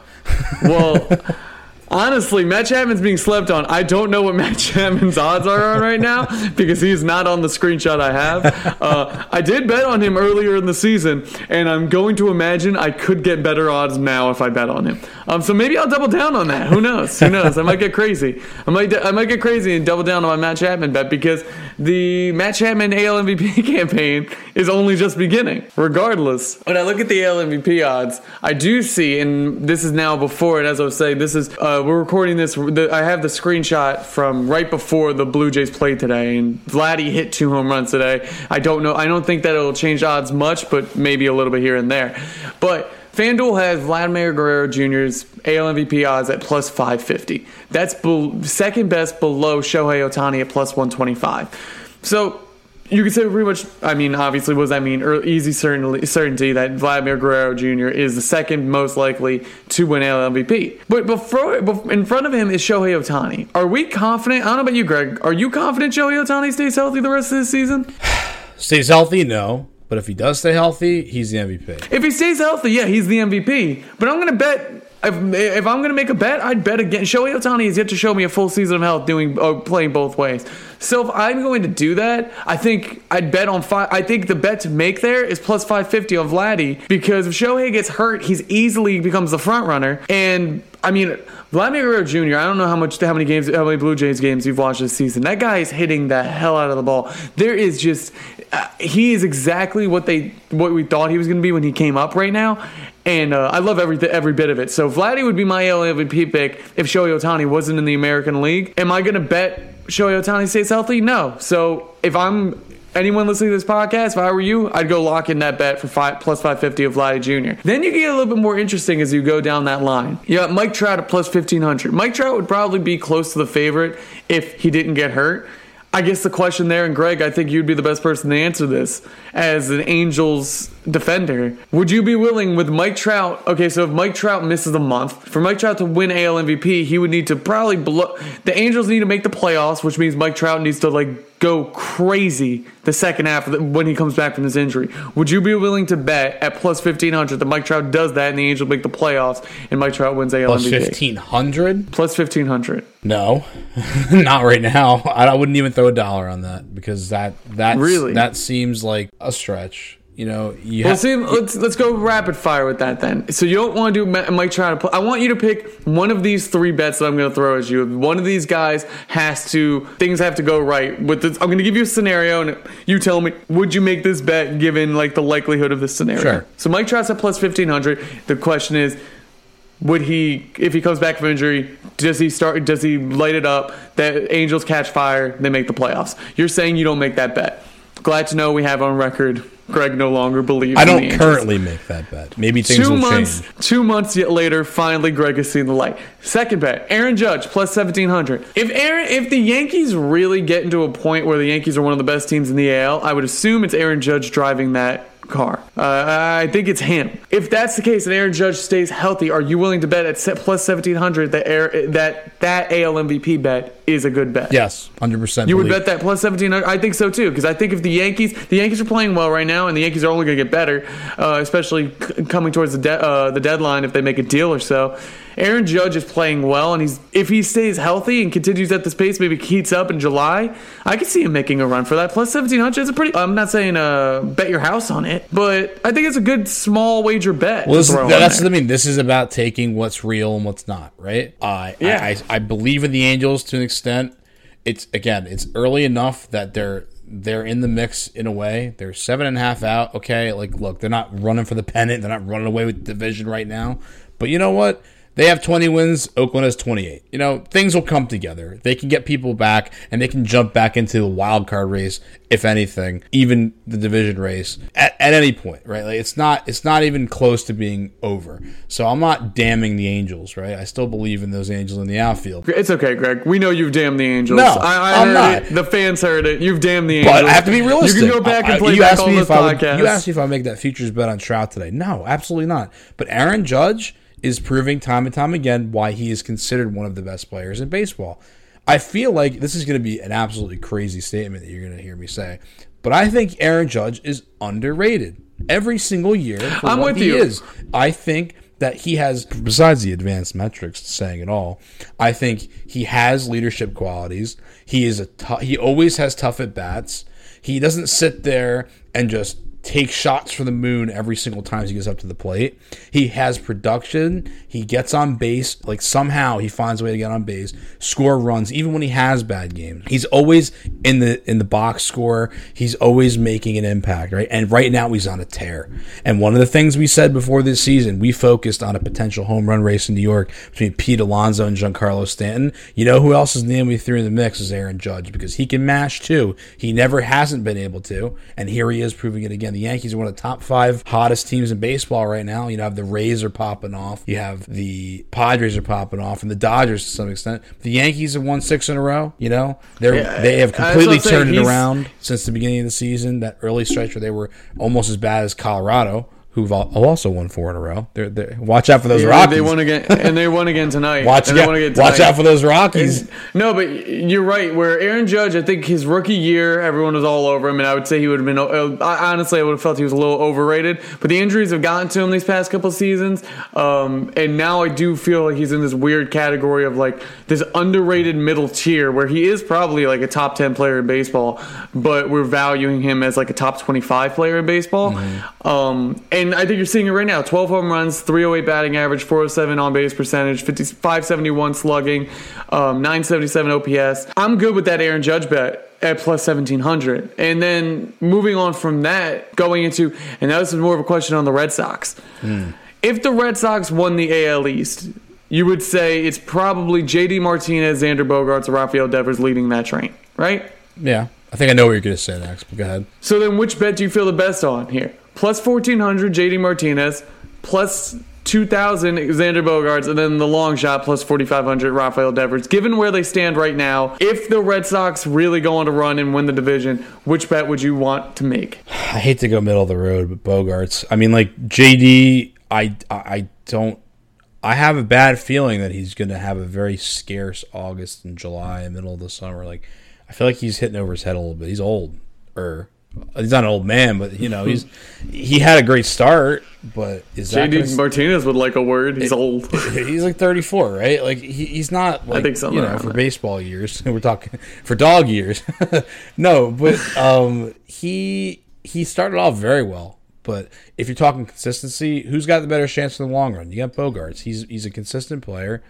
well, honestly, Matt Chapman's being slept on. I don't know what Matt Chapman's odds are on right now because he's not on the screenshot I have. Uh, I did bet on him earlier in the season, and I'm going to imagine I could get better odds now if I bet on him. Um, so maybe I'll double down on that. Who knows? Who knows? I might get crazy. I might. I might get crazy and double down on my Matt Chapman bet because the Matt Chapman AL MVP campaign is only just beginning. Regardless, when I look at the AL MVP odds, I do see, and this is now before it. As I was saying, this is uh, Uh, we're recording this. The, I have the screenshot from right before the Blue Jays played today, and Vladdy hit two home runs today. I don't know. I don't think that it'll change odds much, but maybe a little bit here and there. But FanDuel has Vladimir Guerrero Jr.'s AL MVP odds at plus 550. That's bel second best below Shohei Ohtani at plus 125. So you could say pretty much, I mean, obviously, what does that mean? Easy certainty, certainty that Vladimir Guerrero Jr. is the second most likely to win AL MVP. But before, in front of him is Shohei Ohtani. Are we confident? I don't know about you, Greg. Are you confident Shohei Ohtani stays healthy the rest of this season? Stays healthy? No. But if he does stay healthy, he's the MVP. If he stays healthy, yeah, he's the MVP. But I'm going to bet. If, if I'm going to make a bet, I'd bet again. Shohei Ohtani has yet to show me a full season of health doing uh, playing both ways. So if I'm going to do that, I think I'd bet on five. I think the bet to make there is plus 550 on Vladdy because if Shohei gets hurt, he's easily becomes the front runner. And I mean, Vladimir Guerrero Jr. I don't know how much, how many games, how many Blue Jays games you've watched this season. That guy is hitting the hell out of the ball. There is just, uh, he is exactly what they, what we thought he was going to be when he came up right now. And uh, I love every every bit of it. So Vladdy would be my MVP pick if Shohei Ohtani wasn't in the American League. Am I going to bet Shohei Ohtani stays healthy? No. So if I'm anyone listening to this podcast, if I were you, I'd go lock in that bet for five plus five fifty of Vladdy Jr. Then you get a little bit more interesting as you go down that line. You got Mike Trout at plus fifteen hundred. Mike Trout would probably be close to the favorite if he didn't get hurt. I guess the question there, and Greg, I think you'd be the best person to answer this as an Angels defender. Would you be willing with Mike Trout? Okay, so if Mike Trout misses a month, for Mike Trout to win AL MVP, he would need to probably blow. The Angels need to make the playoffs, which means Mike Trout needs to like go crazy the second half the, when he comes back from his injury. Would you be willing to bet at plus fifteen hundred that Mike Trout does that and the Angels make the playoffs and Mike Trout wins AL Plus MVP? fifteen hundred? Plus fifteen hundred. No, not right now. I, I wouldn't even throw a dollar on that because that that Really? that seems like a stretch. You know, you Well, have see, let's let's go rapid fire with that then. So you don't want to do Mike Trout. I want you to pick one of these three bets that I'm going to throw at you. One of these guys has to things have to go right with this. I'm going to give you a scenario, and you tell me would you make this bet given like the likelihood of this scenario. Sure. So Mike Trout's at plus 1500. The question is. Would he, if he comes back from injury, does he start? Does he light it up? that Angels catch fire, they make the playoffs. You're saying you don't make that bet. Glad to know we have on record. Greg no longer believes. I don't Angels currently make that bet. Maybe things two will months, change. two months yet later, finally Greg has seen the light. Second bet, Aaron Judge plus seventeen hundred. If Aaron, if the Yankees really get into a point where the Yankees are one of the best teams in the AL, I would assume it's Aaron Judge driving that car. Uh, I think it's him. If that's the case and Aaron Judge stays healthy, are you willing to bet at plus seventeen hundred that Air, that that AL MVP bet is a good bet? Yes, hundred percent. You would bet that plus 1700? I think so too, because I think if the Yankees, the Yankees are playing well right now, and the Yankees are only going to get better, uh, especially c- coming towards the de- uh, the deadline if they make a deal or so. Aaron Judge is playing well, and he's if he stays healthy and continues at this pace, maybe heats up in July. I could see him making a run for that. Plus 1700 is a pretty. I'm not saying uh, bet your house on it, but I think it's a good small wager bet. Well, to this, that's what I mean. This is about taking what's real and what's not, right? I Yeah. I, I, I believe in the Angels to an extent. It's again, it's early enough that they're they're in the mix in a way. They're seven and a half out. Okay, like look, they're not running for the pennant. They're not running away with the division right now. But you know what? They have 20 wins. Oakland has 28. You know, things will come together. They can get people back and they can jump back into the wild card race, if anything, even the division race at, at any point, right? Like it's not it's not even close to being over. So I'm not damning the Angels, right? I still believe in those Angels in the outfield. It's okay, Greg. We know you've damned the Angels. No, I, I I'm not. it. The fans heard it. You've damned the Angels. But I have to be realistic. You can go back and I- play you back asked all me if I would. You asked me if I make that futures bet on Trout today. No, absolutely not. But Aaron Judge is proving time and time again why he is considered one of the best players in baseball. I feel like this is going to be an absolutely crazy statement that you're going to hear me say, but I think Aaron Judge is underrated every single year. I'm with he you. Is I think that he has, besides the advanced metrics saying it all, I think he has leadership qualities. He is a he always has tough at bats. He doesn't sit there and just take shots for the moon every single time he gets up to the plate. He has production. He gets on base. Like somehow he finds a way to get on base, score runs, even when he has bad games. He's always in the in the box score. He's always making an impact, right? And right now he's on a tear. And one of the things we said before this season, we focused on a potential home run race in New York between Pete Alonso and Giancarlo Stanton. You know who else's name we threw in the mix is Aaron Judge because he can mash too. He never hasn't been able to, and here he is proving it again. The Yankees are one of the top five hottest teams in baseball right now. You know, have the Rays are popping off. You have the Padres are popping off, and the Dodgers to some extent. The Yankees have won six in a row. You know, they're Yeah, they have completely saying. turned it around since the beginning of the season. That early stretch where they were almost as bad as Colorado, who've also won four in a row. They're, they're, watch out for those Yeah, Rockies. They won again, and they won again tonight. watch and they out, won again watch out for those Rockies. No, but you're right. Where Aaron Judge, I think his rookie year, everyone was all over him, and I would say he would have been. uh, I- Honestly, I would have felt he was a little overrated. But the injuries have gotten to him these past couple seasons, um, and now I do feel like he's in this weird category of like this underrated middle tier, where he is probably like a top ten player in baseball, but we're valuing him as like a top twenty five player in baseball. Um, and I think you're seeing it right now: twelve home runs, three hundred eight batting average, four hundred seven on base percentage, 50, 571 slugging, um, 977 OPS. I'm good with that Aaron Judge bet at plus 1700. And then moving on from that, going into, and that was more of a question on the Red Sox. If the Red Sox won the AL East, you would say it's probably JD Martinez, Xander Bogaerts, or Rafael Devers leading that train, right? yeah, I think I know what you're going to say next. But go ahead. So then, which bet do you feel the best on here? Plus fourteen hundred, JD Martinez. Plus 2000 Xander Bogaerts, and then the long shot plus 4,500 Rafael Devers. Given where they stand right now, if the Red Sox really go on to run and win the division, which bet would you want to make? I hate to go middle of the road, but Bogaerts. I mean, like JD, I I don't. I have a bad feeling that he's going to have a very scarce August and July, and middle of the summer. Like, I feel like he's hitting over his head a little bit. He's old, or he's not an old man, but you know he's he had a great start. But is that JD gonna, Martinez would like a word. He's old. he's like 34, right? Like he, he's not. Like, think something you know for that. baseball years. We're talking for dog years. no, but um, he he started off very well. But if you're talking consistency, who's got the better chance in the long run? You got Bogaerts. He's he's a consistent player.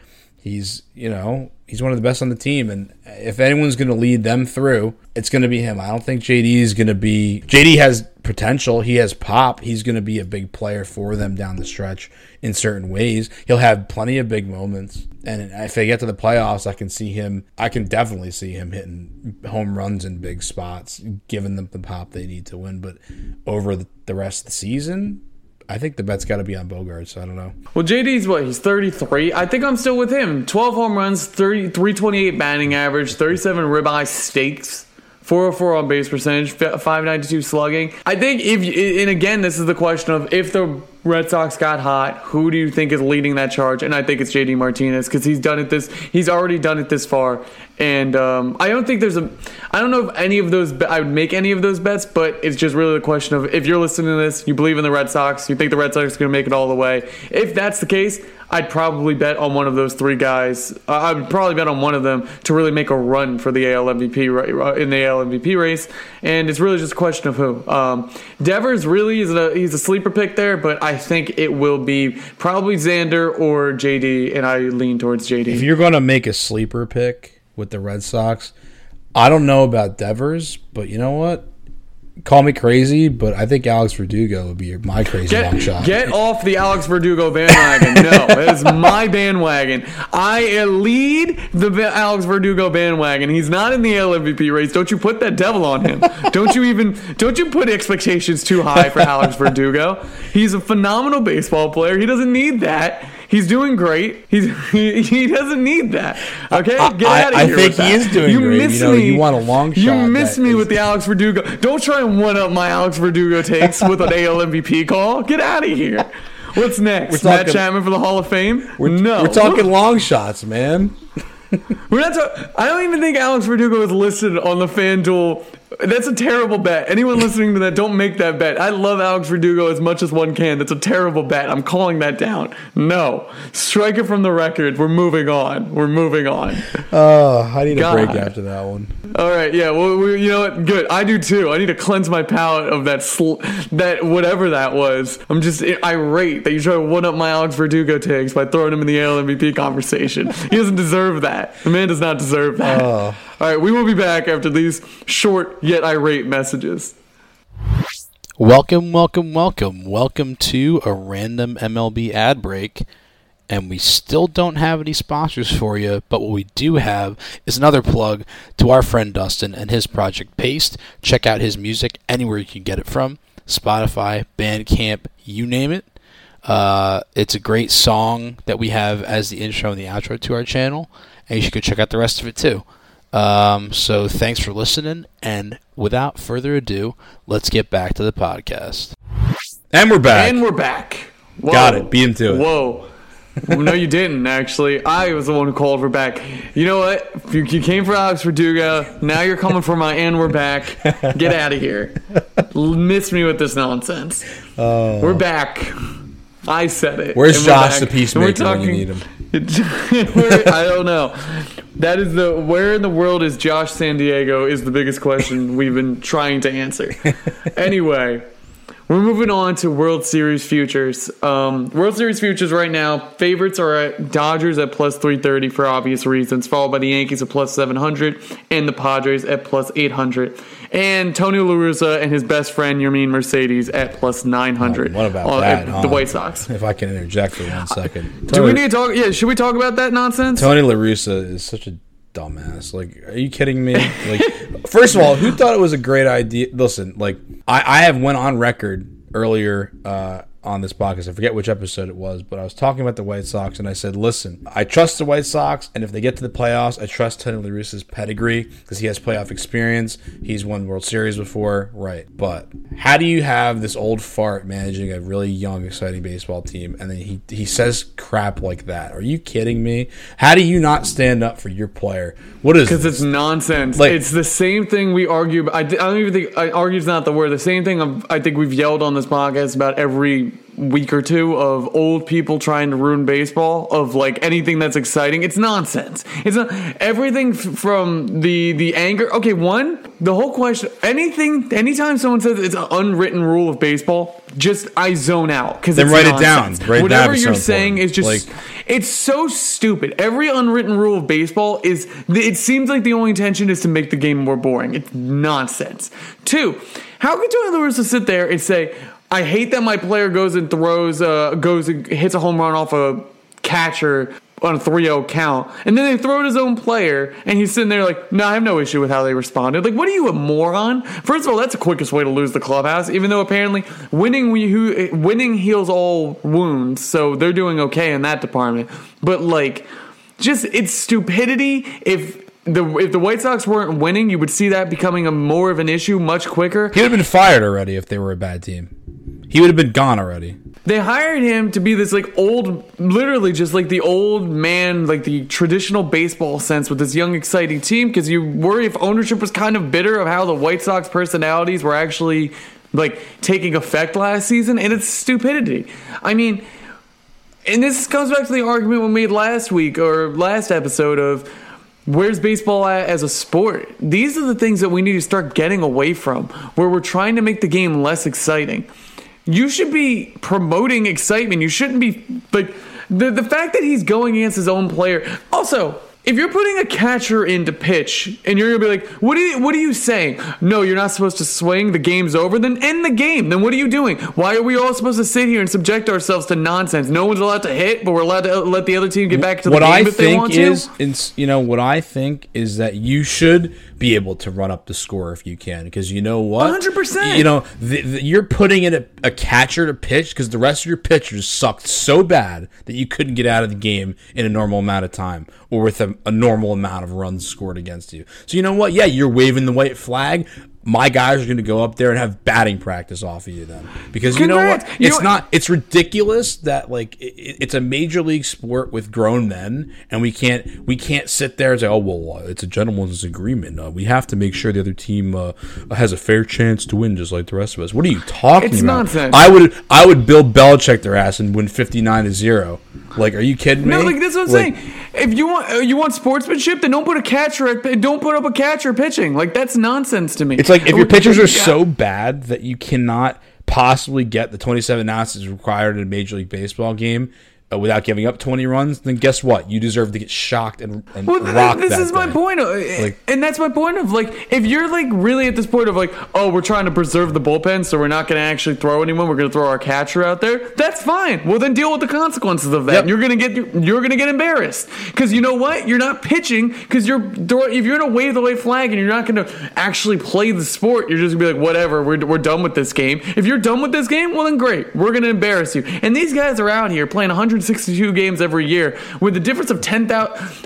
He's you know he's one of the best on the team, and if anyone's going to lead them through, it's going to be him. I don't think JD is going to be. JD has potential. He has pop. He's going to be a big player for them down the stretch in certain ways. He'll have plenty of big moments, and if they get to the playoffs, I can see him. I can definitely see him hitting home runs in big spots, giving them the pop they need to win. But over the, the rest of the season. I think the bet's got to be on Bogaerts. I don't know. Well, JD's what? He's 33. I think I'm still with him. 12 home runs, 30, 328 batting average, 37 ribeye stakes. 404 on base percentage, 592 slugging. I think if, and again, this is the question of if the Red Sox got hot, who do you think is leading that charge? And I think it's JD Martinez because he's done it this, he's already done it this far. And um, I don't think there's a, I don't know if any of those, I would make any of those bets, but it's just really the question of if you're listening to this, you believe in the Red Sox, you think the Red Sox are going to make it all the way. If that's the case, I'd probably bet on one of those three guys. Uh, I would probably bet on one of them to really make a run for the AL MVP in the AL MVP race, and it's really just a question of who. Um, Devers really is a he's a sleeper pick there, but I think it will be probably Xander or JD, and I lean towards JD. If you're going to make a sleeper pick with the Red Sox, I don't know about Devers, but you know what? Call me crazy, but I think Alex Verdugo would be my crazy long shot. get off the Alex Verdugo bandwagon. No, it is my bandwagon. I lead the Alex Verdugo bandwagon. He's not in the AL MVP race. Don't you put that devil on him. don't you even don't you put expectations too high for Alex Verdugo. He's a phenomenal baseball player. He doesn't need that. He's doing great. He's he, he doesn't need that. Okay, get I- out of I here. I think that. he is doing you great. Miss You know, me. you want a long shot. You miss me is- with the Alex Verdugo. Don't try and one up my Alex Verdugo takes with an AL MVP call. Get out of here. What's next? We're Matt Chapman for the Hall of Fame? We're, no, we're talking long shots, man. We're not. Ta- I don't even think Alex Verdugo is listed on the FanDuel. That's a terrible bet. Anyone listening to that, don't make that bet. I love Alex Verdugo as much as one can. That's a terrible bet. I'm calling that down. No, strike it from the record. We're moving on. We're moving on. Oh, I need a break after that one. All right, yeah. Well, we, you know what? Good. I do too. I need to cleanse my palate of that sl- that whatever that was. I'm just irate that you try to one up my Alex Verdugo takes by throwing him in the AL MVP conversation. He doesn't deserve that. The man does not deserve that. Uh, All right, we will be back after these short yet irate messages. Welcome, welcome, welcome. Welcome to a random MLB ad break. And we still don't have any sponsors for you, but what we do have is another plug to our friend Dustin and his project Paste. Check out his music anywhere you can get it from Spotify, Bandcamp, you name it. Uh, it's a great song that we have as the intro and the outro to our channel, and you should go check out the rest of it too. Um, so thanks for listening, and without further ado, let's get back to the podcast. And we're back. And we're back. Whoa. Got it. Beat him to it. Whoa. Well, no, you didn't actually. I was the one who called for back. You know what? You, you came for Alex Verdugo. Now you're coming for my and we're back. Get out of here. L- Miss me with this nonsense. We're back. I said it. Where's Josh the And we're peacemaker when you talking- need him? Where- I don't know. That is the where in the world is Josh San Diego is the biggest question we've been trying to answer. anyway, we're moving on to World Series futures. Um, World Series futures right now, favorites are at Dodgers at plus 330 for obvious reasons, followed by the Yankees at plus 700 and the Padres at plus 800. And Tony La Russa and his best friend Yermin Mercedes at plus 900. Oh, What about on- that? at The? White Sox. If I can interject for one second. Do we need to talk? Yeah, should we talk about that nonsense? Tony La Russa is such a dumbass. Like, are you kidding me? Like, first of all, who thought it was a great idea? Listen, like, I, I have went on record earlier uh, on this podcast. I forget which episode it was, but I was talking about the White Sox, and I said, "Listen, I trust the White Sox, and if they get to the playoffs, I trust Tony La Russa's pedigree because he has playoff experience. He's won World Series before, right? But how do you have this old fart managing a really young, exciting baseball team, and then he he says crap like that? Are you kidding me? How do you not stand up for your player? What is Because it's nonsense. Like- it's the same thing we argue. about- I, I don't even think I, argue's not the word. The same thing of, I think we've yelled on this podcast about every week or two of old people trying to ruin baseball. Of like anything that's exciting, it's nonsense. It's not everything f- from the the anger. Okay, one the whole question. Anything, anytime someone says it's an unwritten rule of baseball, just I zone out because Then write it down. Write it down Whatever you're so saying important. is just Like- it's so stupid. Every unwritten rule of baseball is. It seems like the only intention is to make the game more boring. It's nonsense. Two, how could Tony Russa sit there and say, "I hate that my player goes and throws, uh, goes and hits a home run off a catcher." On a 3-0 count, and then they throw at his own player, and he's sitting there like, "No, I have no issue with how they responded." Like, what are you a moron? First of all, that's the quickest way to lose the clubhouse. Even though apparently winning winning heals all wounds, so they're doing okay in that department. But like, just it's stupidity. If the if the White Sox weren't winning, you would see that becoming a more of an issue much quicker. he would have been fired already if they were a bad team. He would have been gone already. They hired him to be this like old, literally just like the old man, like the traditional baseball sense with this young, exciting team. Because you worry if ownership was kind of bitter of how the White Sox personalities were actually like taking effect last season, and it's stupidity. I mean, and this comes back to the argument we made last week or last episode of where's baseball at as a sport these are the things that we need to start getting away from where we're trying to make the game less exciting you should be promoting excitement. You shouldn't be like the, the fact that he's going against his own player. Also if you're putting a catcher in to pitch and you're gonna be like, what are you, what are you saying? No, you're not supposed to swing. The game's over. Then end the game. Then what are you doing? Why are we all supposed to sit here and subject ourselves to nonsense? No one's allowed to hit, but we're allowed to let the other team get back to the what game I if they want is, to. ins- you know, what I think is that you should be able to run up the score if you can, because you know what, 100%. You know, the, the, you're putting in a, a catcher to pitch because the rest of your pitchers sucked so bad that you couldn't get out of the game in a normal amount of time or with a, a normal amount of runs scored against you. So you know what? Yeah, you're waving the white flag. My guys are going to go up there and have batting practice off of you then, because you know what? Congrats. You It's know- not. It's ridiculous that like it, it's a major league sport with grown men, and we can't we can't sit there and say, oh well, uh, it's a gentleman's agreement. Uh, we have to make sure the other team uh, has a fair chance to win, just like the rest of us. What are you talking It's about? nonsense. I would I would Bill Belichick their ass and win fifty nine to zero. Like, are you kidding me? No, like that's what I'm Like, saying. If you want uh, you want sportsmanship, then don't put a catcher. At, don't put up a catcher pitching. Like that's nonsense to me. Like if your pitchers are so bad that you cannot possibly get the 27 ounces required in a Major League Baseball game without giving up 20 runs, then guess what? You deserve to get shocked and, and Well, rocked. this is my day. point, uh, and that's my point of like, if you're like really at this point of like, oh, we're trying to preserve the bullpen, so we're not going to actually throw anyone. We're going to throw our catcher out there. That's fine. Well, then deal with the consequences of that. Yep. You're going to get you're going to get embarrassed because you know what? You're not pitching because you're if you're going to wave the white flag and you're not going to actually play the sport. You're just going to be like, whatever. We're we're done with this game. If you're done with this game, well then great. We're going to embarrass you. And these guys are out here playing 162 games every year with the difference of 10,000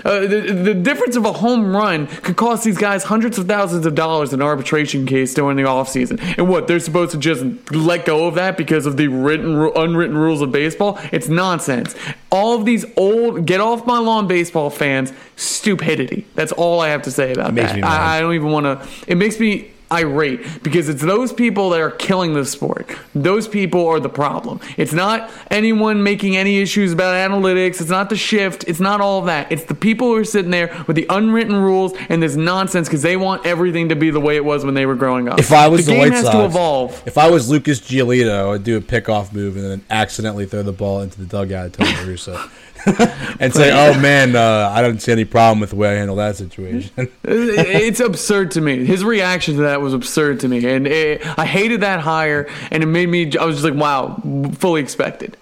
uh, the, the difference of a home run could cost these guys hundreds of thousands of dollars in arbitration case during the offseason. And what, they're supposed to just let go of that because of the written unwritten rules of baseball? It's nonsense. All of these old get off my lawn baseball fans stupidity. That's all I have to say about makes that. I, I don't even want to it makes me irate because it's those people that are killing the sport. Those people are the problem. It's not anyone making any issues about analytics. It's not the shift. It's not all that. It's the people who are sitting there with the unwritten rules and this nonsense because they want everything to be the way it was when they were growing up. If I was the, the, game White has Sox, to evolve. if I was Lucas Giolito, I'd do a pickoff move and then accidentally throw the ball into the dugout to Tony Russo. and say, "Oh man, uh, I don't see any problem with the way I handle that situation." it's absurd to me. His reaction to that was absurd to me, and it, I hated that hire, and it made me. I was just like, "Wow, fully expected."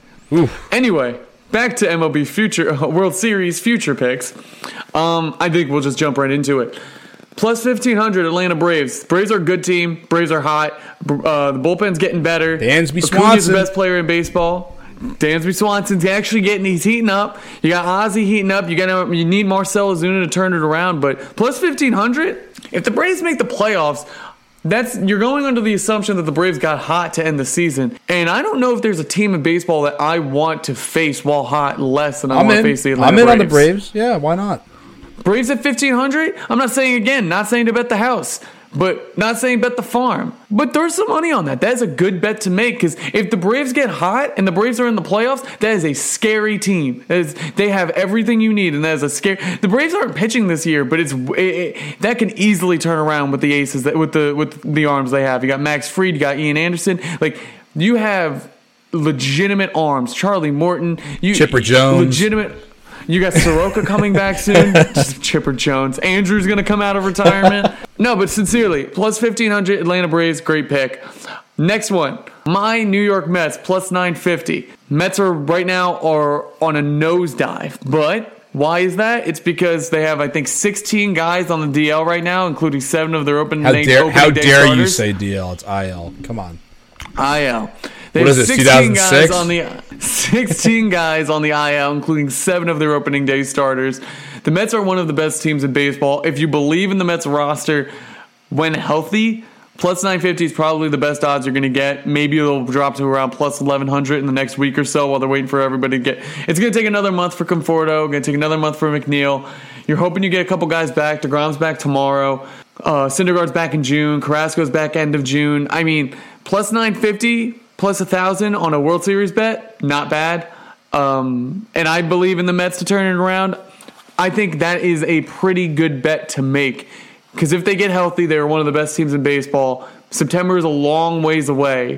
Anyway, back to MLB future World Series future picks. Um, I think we'll just jump right into it. Plus 1500 Atlanta Braves. Braves are a good team. Braves are hot. Uh, the bullpen's getting better. Dansby Acuna's the best player in baseball. Dansby Swanson's actually getting he's heating up. You got Ozzie heating up. You got you need Marcell Ozuna to turn it around. But plus 1500, if the Braves make the playoffs, that's you're going under the assumption that the Braves got hot to end the season. And I don't know if there's a team in baseball that I want to face while hot less than I I'm want in. to face the Atlanta I'm in Braves. on the Braves. Yeah, why not? Braves at 1500 I'm not saying again, not saying to bet the house, but not saying bet the farm. But there's some money on that. That is a good bet to make because if the Braves get hot and the Braves are in the playoffs, that is a scary team. Is, they have everything you need, and that is a scary. The Braves aren't pitching this year, but it's it, it, that can easily turn around with the aces that with the with the arms they have. You got Max Fried, you got Ian Anderson. Like you have legitimate arms. Charlie Morton, you Chipper Jones. legitimate. You got Soroka coming back soon. Chipper Jones. Andrew's going to come out of retirement. No, but sincerely, plus 1500 Atlanta Braves, great pick. Next one, my New York Mets, plus 950. Mets are right now are on a nosedive, but why is that? It's because they have, I think, 16 guys on the DL right now, including seven of their opening How day, dare how dare you say DL? It's IL. Come on. IL. They What is 16 guys 2006? on the 16 guys on the IL, including seven of their opening day starters. The Mets are one of the best teams in baseball. If you believe in the Mets roster when healthy, plus 950 is probably the best odds you're going to get. Maybe it'll drop to around plus 1100 in the next week or so while they're waiting for everybody to get. It's going to take another month for Conforto. Going to take another month for McNeil. You're hoping you get a couple guys back. Degrom's back tomorrow. Uh, Syndergaard's back in June. Carrasco's back end of June. I mean, plus 950, plus a thousand on a World Series bet, not bad. Um, and I believe in the Mets to turn it around. I think that is a pretty good bet to make because if they get healthy, they're one of the best teams in baseball. September is a long ways away.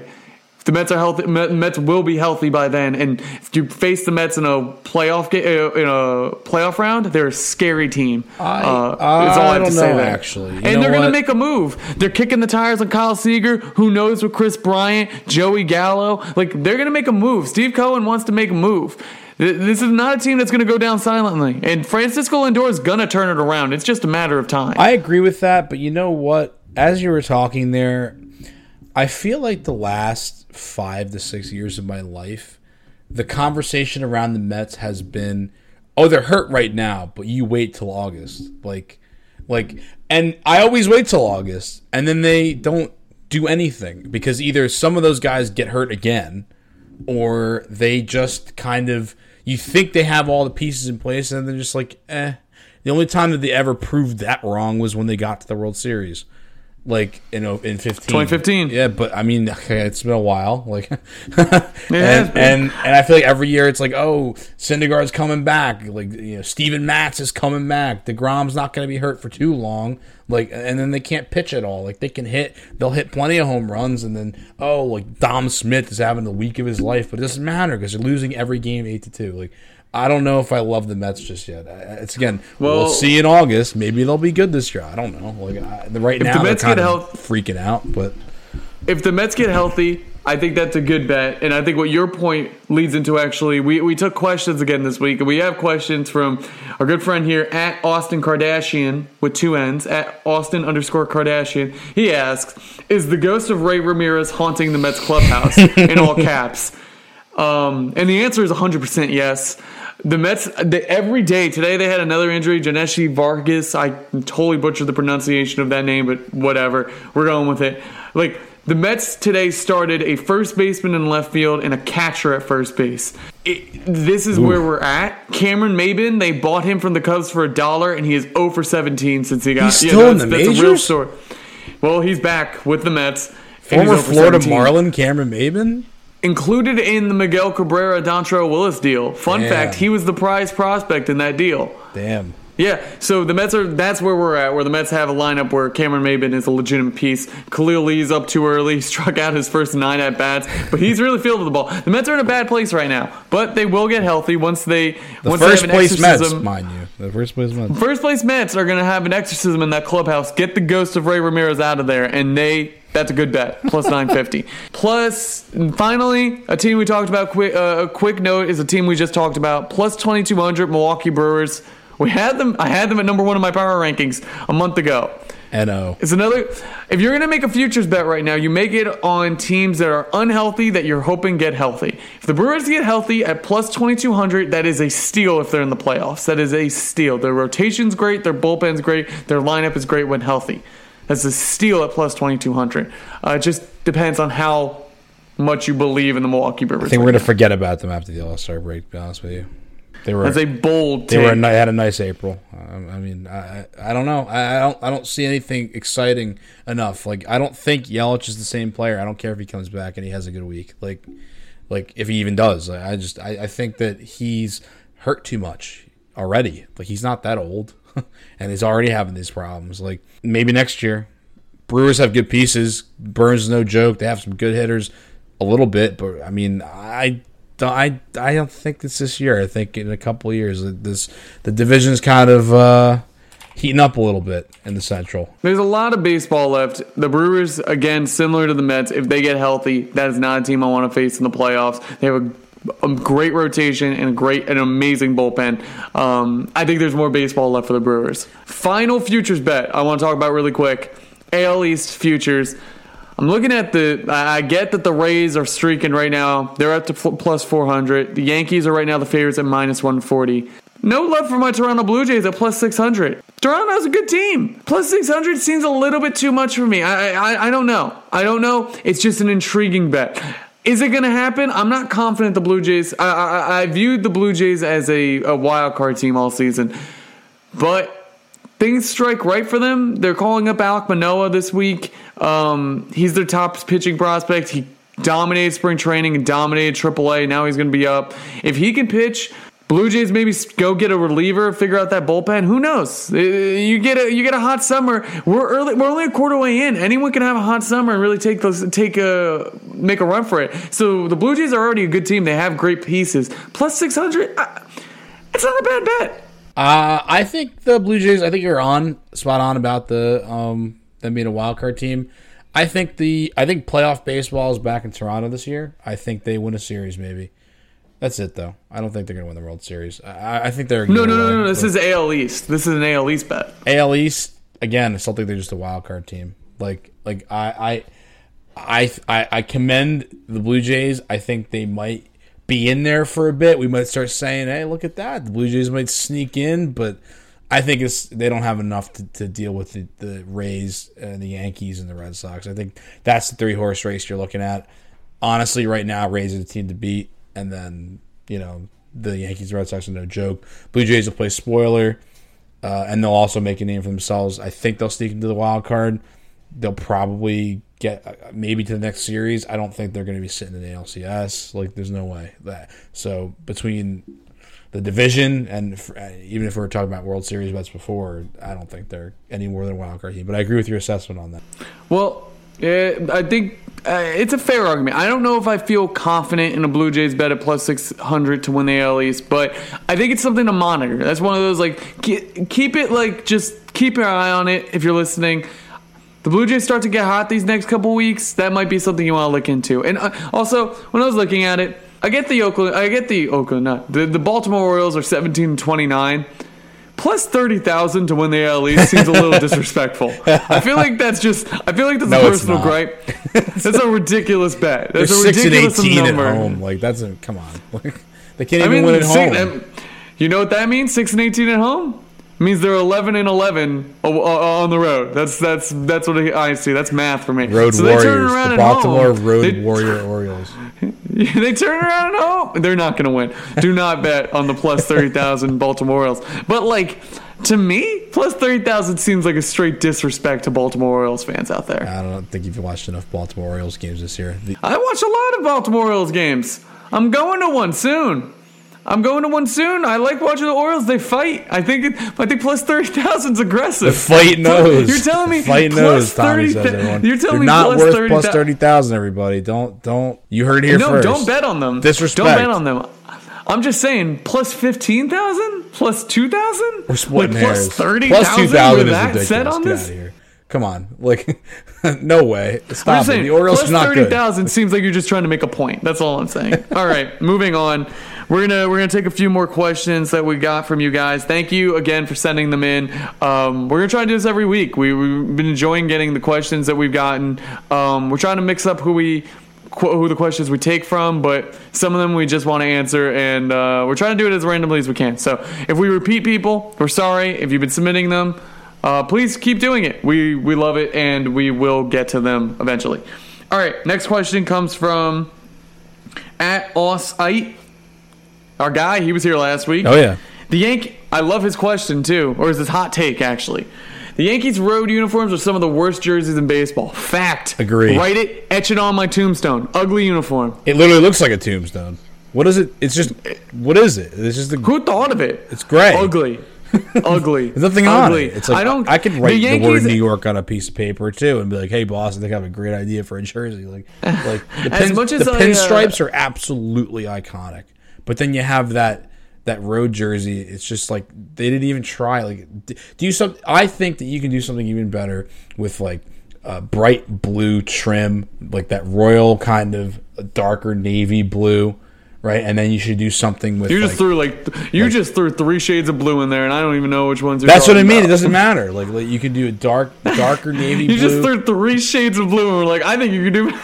If the Mets are healthy, Mets will be healthy by then. And if you face the Mets in a playoff ga- uh, in a playoff round, they're a scary team. I- uh, I all I have to say know, there. actually. You and they're going to make a move. They're kicking the tires on Kyle Seager. Who knows with Kris Bryant, Joey Gallo? Like they're going to make a move. Steve Cohen wants to make a move. Th- This is not a team that's going to go down silently. And Francisco Lindor is going to turn it around. It's just a matter of time. I agree with that, but you know what? As you were talking there, I feel like the last five to six years of my life, the conversation around the Mets has been, "Oh, they're hurt right now, but you wait till August." Like, like, and I always wait till August, and then they don't do anything because either some of those guys get hurt again, or they just kind of you think they have all the pieces in place, and they're just like, eh. The only time that they ever proved that wrong was when they got to the World Series, like know in fifteen. 2015. Yeah, but I mean, it's been a while. Like, has and, and and I feel like every year it's like, oh, Syndergaard's coming back. Like you know, Steven Matz is coming back. Degrom's not going to be hurt for too long. Like, and then they can't pitch at all. Like they can hit, they'll hit plenty of home runs, and then oh, like Dom Smith is having the week of his life, but it doesn't matter because they're losing every game eight to two. Like. I don't know if I love the Mets just yet. It's again, we'll Well- see in August. Maybe they'll be good this year. I don't know. Like I, right now, the Mets get of health- freaking out. But if the Mets get healthy, I think that's a good bet. And I think what your point leads into actually, we, we took questions again this week, and we have questions from our good friend here at Austin Kardashian with two N's at Austin underscore Kardashian. He asks, "Is the ghost of Ray Ramirez haunting the Mets clubhouse?" in all caps. Um, and the answer is 100% yes. The Mets, they, every day, today they had another injury, Janeshi Vargas. I totally butchered the pronunciation of that name, but whatever. We're going with it. Like, the Mets today started a first baseman in left field and a catcher at first base. It, this is where we're at. Cameron Maybin, they bought him from the Cubs for a dollar, and he is 0 for 17 since he got. He's yeah, still in that's- the a real majors? story. Well, he's back with the Mets. former oh Florida 17 Marlin Cameron Maybin. Included in the Miguel Cabrera Dontrelle Willis deal. Fun Damn. fact, he was the prize prospect in that deal. Damn. Yeah, so the Mets are that's where we're at, where the Mets have a lineup where Cameron Maybin is a legitimate piece. Khalil Lee's up too early, struck out his first nine at bats, but he's really fielded the ball. The Mets are in a bad place right now, but they will get healthy once they The once first they have an place Mets, mind you. The first place Mets. First place Mets are going to have an exorcism in that clubhouse. Get the ghost of Ray Ramirez out of there, and they. That's a good bet. Plus 950. Plus, finally, a team we talked about. Quick, uh, a quick note is a team we just talked about. Plus 2200 Milwaukee Brewers. We had them. I had them at number one in my power rankings a month ago. And no. It's another. If you're gonna make a futures bet right now, you make it on teams that are unhealthy that you're hoping get healthy. If the Brewers get healthy at plus 2200, that is a steal. If they're in the playoffs, that is a steal. Their rotation's great, their bullpen's great, their lineup is great when healthy. That's a steal at plus 2200. Uh, it just depends on how much you believe in the Milwaukee Brewers. I think we're gonna forget about them after the All Star break. To be honest with you, they were That's a bold they take. were a, had a nice April. Um, I mean, I I don't know. I, I don't I don't see anything exciting enough. Like I don't think Yelich is the same player. I don't care if he comes back and he has a good week. Like like if he even does. I I just I, I think that he's hurt too much already. Like he's not that old, and he's already having these problems. Like maybe next year. Brewers have good pieces. Burnes is no joke. They have some good hitters, a little bit, but I mean, I, I, I don't think it's this year. I think in a couple years, this the division's kind of uh, heating up a little bit in the Central. There's a lot of baseball left. The Brewers, again, similar to the Mets, if they get healthy, that is not a team I want to face in the playoffs. They have a, a great rotation and a great, an amazing bullpen. Um, I think there's more baseball left for the Brewers. Final futures bet I want to talk about really quick. AL East futures. I'm looking at the. I get that the Rays are streaking right now. They're up to plus 400. The Yankees are right now the favorites at minus 140. No love for my Toronto Blue Jays at plus 600. Toronto's a good team. Plus 600 seems a little bit too much for me. I, I, I don't know. I don't know. It's just an intriguing bet. Is it going to happen? I'm not confident the Blue Jays. I, I, I viewed the Blue Jays as a, a wild card team all season. But things strike right for them. They're calling up Alek Manoah this week. Um, he's their top pitching prospect. He dominated spring training and dominated AAA. Now he's going to be up. If he can pitch, Blue Jays maybe go get a reliever, figure out that bullpen. Who knows? Uh, You get a you get a hot summer. We're early. We're only a quarter way in. Anyone can have a hot summer and really take those take a make a run for it. So the Blue Jays are already a good team. They have great pieces. Plus six hundred. It's not a bad bet. Uh, I think the Blue Jays. I think you're on spot on about the um them being a wild card team. I think the I think playoff baseball is back in Toronto this year. I think they win a series maybe. That's it though. I don't think they're gonna win the World Series. I, I think they're No, no, no, no, no. This is AL East. This is an AL East bet. AL East again. I still think they're just a wild card team. Like like I I I I, I commend the Blue Jays. I think they might be in there for a bit. We might start saying, "Hey, look at that! The Blue Jays might sneak in," but I think it's they don't have enough to, to deal with the, the Rays and the Yankees and the Red Sox. I think that's the three horse race you're looking at. Honestly, right now, Rays are the team to beat, and then you know the Yankees, Red Sox are no joke. Blue Jays will play spoiler, uh, and they'll also make a name for themselves. I think they'll sneak into the wild card. They'll probably get uh, maybe to the next series. I don't think they're going to be sitting in the ALCS. Like, there's no way that. So between the division and uh, even if we are talking about World Series bets before, I don't think they're any more than a wild card team. But I agree with your assessment on that. Well, eh, I think uh, it's a fair argument. I don't know if I feel confident in a Blue Jays bet at plus 600 to win the AL East, but I think it's something to monitor. That's one of those, like, keep it, like, just keep your eye on it if you're listening. The Blue Jays start to get hot these next couple weeks. That might be something you want to look into. And uh, also, when I was looking at it, I get the Oakland, I get the Oakland, not, the, the Baltimore Orioles are 17 and 29 plus 30,000 to win the AL East seems a little disrespectful. I feel like that's just I feel like that's No, a personal gripe. That's a ridiculous bet. They're That's a six and eighteen number. at home. Like that's a come on. Like, they can't I even mean, win at six- home. you know what that means? 6 and 18 at home? Means they're 11 and 11 o- o- on the road. That's that's that's what I see. That's math for me. Road so they turn Warriors, around the Baltimore home. Road They- Warrior Orioles. they turn around at home. They're not going to win. Do not bet on the plus 30,000 Baltimore Orioles. But, like, to me, plus 30,000 seems like a straight disrespect to Baltimore Orioles fans out there. I don't think you've watched enough Baltimore Orioles games this year. The, I watch a lot of Baltimore Orioles games. I'm going to one soon. I'm going to one soon. I like watching the Orioles. They fight. I think it, I think plus thirty thousand is aggressive. the fight knows. You're telling me the fight plus knows. Tommy 30 says everyone. You're telling They're me not plus worth 30 plus thirty thousand. Everybody, don't don't. You heard it here No, first. don't bet on them. Disrespect. Don't bet on them. I'm just saying, plus fifteen thousand, plus two thousand, We're splitting like, hairs. thirty Plus two thousand. thousand is ridiculous. set on Get this, out of here. Come on, like no way. I'm Stop it. saying, The Orioles plus not thirty thousand seems like you're just trying to make a point. That's all I'm saying. all right, moving on. We're gonna we're gonna take a few more questions that we got from you guys. Thank you again for sending them in. Um, we're gonna try to do this every week. We, we've been enjoying getting the questions that we've gotten. Um, we're trying to mix up who we who the questions we take from, but some of them we just want to answer, and uh, we're trying to do it as randomly as we can. So if we repeat people, we're sorry. If you've been submitting them, uh, please keep doing it. We we love it, and we will get to them eventually. All right, next question comes from at Osite. Our guy, he was here last week. Oh yeah. The Yankee, I love his question too, or is his hot take actually? The Yankees road uniforms are some of the worst jerseys in baseball. Fact. Agree. Write it, etch it on my tombstone. Ugly uniform. It literally looks like a tombstone. What is it? It's just what is it? It's just a, Who thought of it? It's gray. Ugly. Ugly. There's nothing on Ugly. it. It's like I don't. I could write the, Yankees, word New York on a piece of paper too, and be like, "Hey, boss, I think I have a great idea for a jersey." Like, like the, As pin, much as the I, uh, pinstripes are absolutely iconic, but then you have that that road jersey. It's just like they didn't even try. Like, do you some? I think that you can do something even better with like uh, bright blue trim, like that royal kind of darker navy blue. Right, and then you should do something with. You just like- threw like th- you just threw three shades of blue in there, and I don't even know which ones. You're That's what I mean. It doesn't matter. Like, like you can do a dark, darker navy You blue. just threw three shades of blue, and we're like, I think you could do.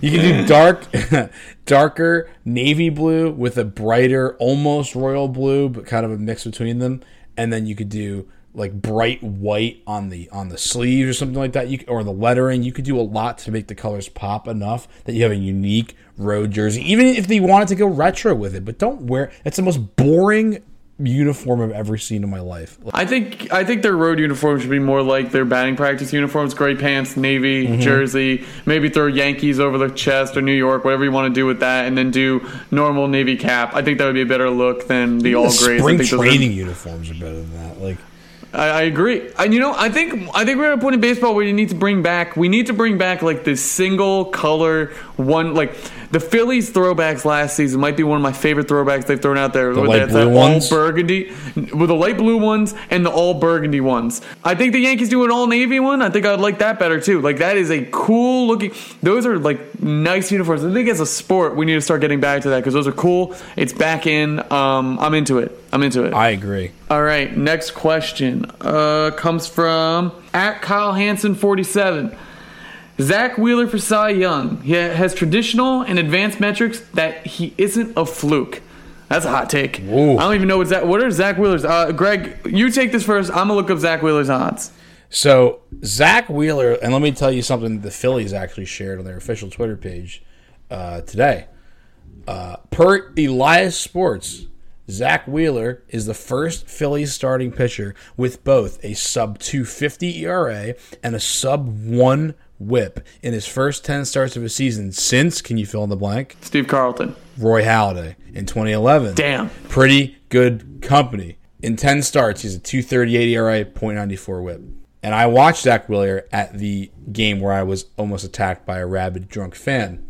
You can do dark, darker navy blue with a brighter, almost royal blue, but kind of a mix between them. And then you could do like bright white on the on the sleeves or something like that. You or the lettering. You could do a lot to make the colors pop enough that you have a unique road jersey. Even if they wanted to go retro with it, but don't wear. It's the most boring uniform I've ever seen in my life. I think I think their road uniform should be more like their batting practice uniforms: gray pants, navy Mm-hmm. jersey. Maybe throw Yankees over the chest or New York, whatever you want to do with that, and then do normal navy cap. I think that would be a better look than the all The grays. I spring think those are- training uniforms are better than that. Like. I, I agree. And you know, I think I think we're at a point in baseball where you need to bring back. We need to bring back like this single color one. Like the Phillies throwbacks last season might be one of my favorite throwbacks they've thrown out there. The light blue ones? all burgundy, with the light blue ones and the all burgundy ones. I think the Yankees do an all navy one. I think I'd like that better too. Like that is a cool looking. Those are like nice uniforms. I think as a sport we need to start getting back to that because those are cool. It's back in. Um, I'm into it. I'm into it. I agree. All right, next question uh, comes from at Kyle Hansen 47. Zack Wheeler for Cy Young. He has traditional and advanced metrics that he isn't a fluke. That's a hot take. Ooh. I don't even know what's that. What are Zack Wheeler's? Uh, Greg, you take this first. I'm gonna look up Zack Wheeler's odds. So Zack Wheeler, and let me tell you something the Phillies actually shared on their official Twitter page uh, today. Uh, per Elias Sports, Zack Wheeler is the first Phillies starting pitcher with both a sub 250 ERA and a sub 1 whip in his first 10 starts of a season since, can you fill in the blank? Steve Carlton. Roy Halladay in 2011. Damn. Pretty good company. In 10 starts, he's a 238 ERA, .94 whip. And I watched Zack Wheeler at the game where I was almost attacked by a rabid drunk fan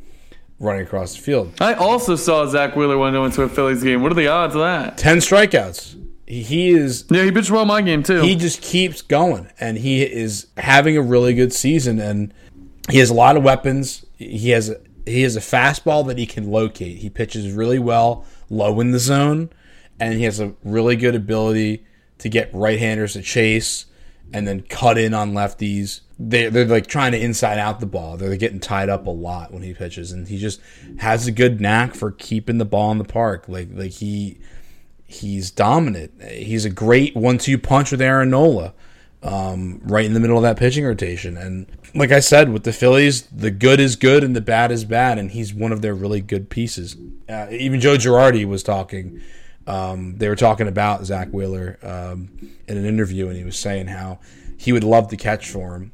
running across the field. I also saw Zack Wheeler when I went to a Phillies game. What are the odds of that? 10 strikeouts. He- He is Yeah, he pitched well my game too. he just keeps going and he is having a really good season and he has a lot of weapons he has a, he has a fastball that he can locate he pitches really well low in the zone and he has a really good ability to get right-handers to chase and then cut in on lefties they, they're like trying to inside out the ball they're getting tied up a lot when he pitches and he just has a good knack for keeping the ball in the park like like he he's dominant. He's a great one-two punch with Aaron Nola, um, right in the middle of that pitching rotation. And like I said, with the Phillies, the good is good and the bad is bad, and he's one of their really good pieces. Uh, even Joe Girardi was talking. Um, they were talking about Zack Wheeler um, in an interview, and he was saying how he would love to catch for him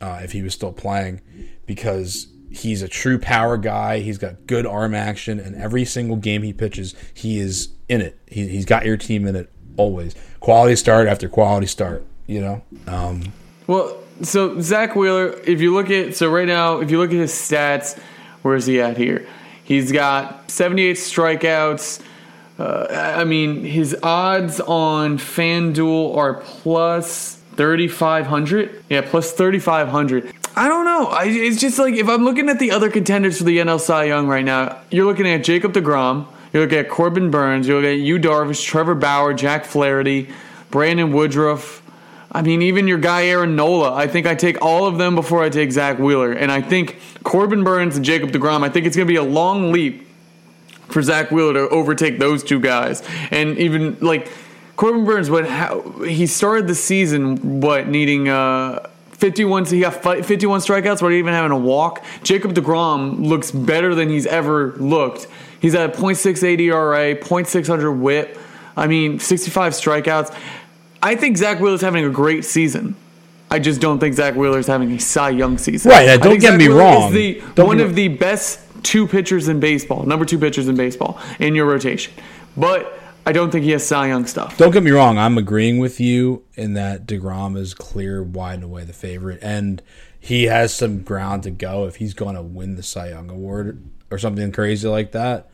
uh, if he was still playing because he's a true power guy. He's got good arm action, and every single game he pitches, he is in it. He, he's got your team in it always. Quality start after quality start. You know, um, Well, so Zack Wheeler, if you look at so right now, if you look at his stats, where is he at here? He's got 78 strikeouts. Uh, I mean, his odds on FanDuel are plus 3,500. Yeah, plus 3,500. I don't know. I, it's just like if I'm looking at the other contenders for the NL Cy Young right now, you're looking at Jacob DeGrom, you're looking at Corbin Burnes. you're looking at Yu Darvish, Trevor Bauer, Jack Flaherty, Brandon Woodruff. I mean, even your guy Aaron Nola. I think I take all of them before I take Zack Wheeler. And I think Corbin Burnes and Jacob DeGrom, I think it's going to be a long leap for Zack Wheeler to overtake those two guys. And even like Corbin Burnes, what how, he started the season, what needing uh, 51, he got 51 strikeouts, but even having a walk. Jacob DeGrom looks better than he's ever looked. He's at a .68 ERA, .600 WHIP. I mean, 65 strikeouts. I think Zack Wheeler's having a great season. I just don't think Zack Wheeler's having a Cy Young season. Right, I don't get Zack me Wheeler wrong. The, one of the best two pitchers in baseball, number two pitchers in baseball in your rotation. But I don't think he has Cy Young stuff. Don't get me wrong. I'm agreeing with you in that Degrom is clear, wide and away the favorite, and he has some ground to go if he's going to win the Cy Young award or something crazy like that.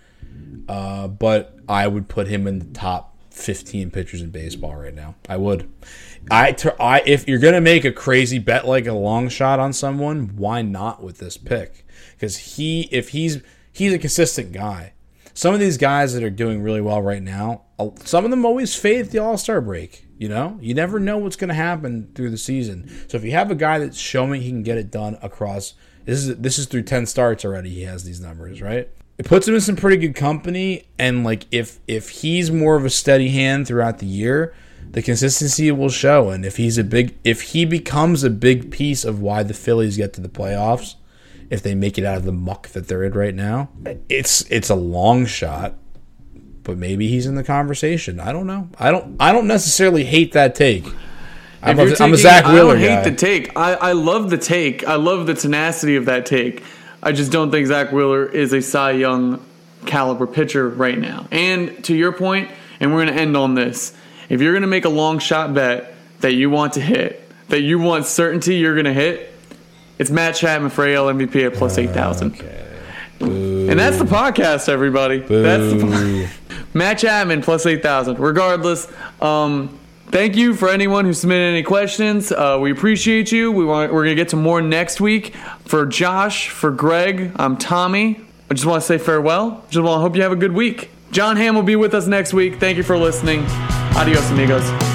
Uh, but I would put him in the top 15 pitchers in baseball right now. I would. I, I if you're gonna make a crazy bet like a long shot on someone, why not with this pick? Because he, if he's he's a consistent guy. Some of these guys that are doing really well right now, some of them always fade at the All Star break. You know, you never know what's going to happen through the season. So if you have a guy that's showing he can get it done across, this is this is through ten starts already. He has these numbers, right? It puts him in some pretty good company, and like if if he's more of a steady hand throughout the year, the consistency will show. And if he's a big, if he becomes a big piece of why the Phillies get to the playoffs, if they make it out of the muck that they're in right now, it's it's a long shot, but maybe he's in the conversation. I don't know. I don't I don't necessarily hate that take. I'm, a, I'm a Zack Wheeler I don't hate guy. the take. I, I love the take. I love the tenacity of that take. I just don't think Zack Wheeler is a Cy Young caliber pitcher right now. And to your point, and we're going to end on this. If you're going to make a long shot bet that you want to hit, that you want certainty you're going to hit, it's Matt Chapman for AL MVP at plus 8,000. And that's the podcast, everybody. That's the po- Matt Chapman plus 8,000. Regardless, um, thank you for anyone who submitted any questions. Uh, we appreciate you. We want, we're going to get to more next week. For Josh, for Greg, I'm Tommy. I just want to say farewell. Just want to hope you have a good week. John Ham will be with us next week. Thank you for listening. Adios, amigos.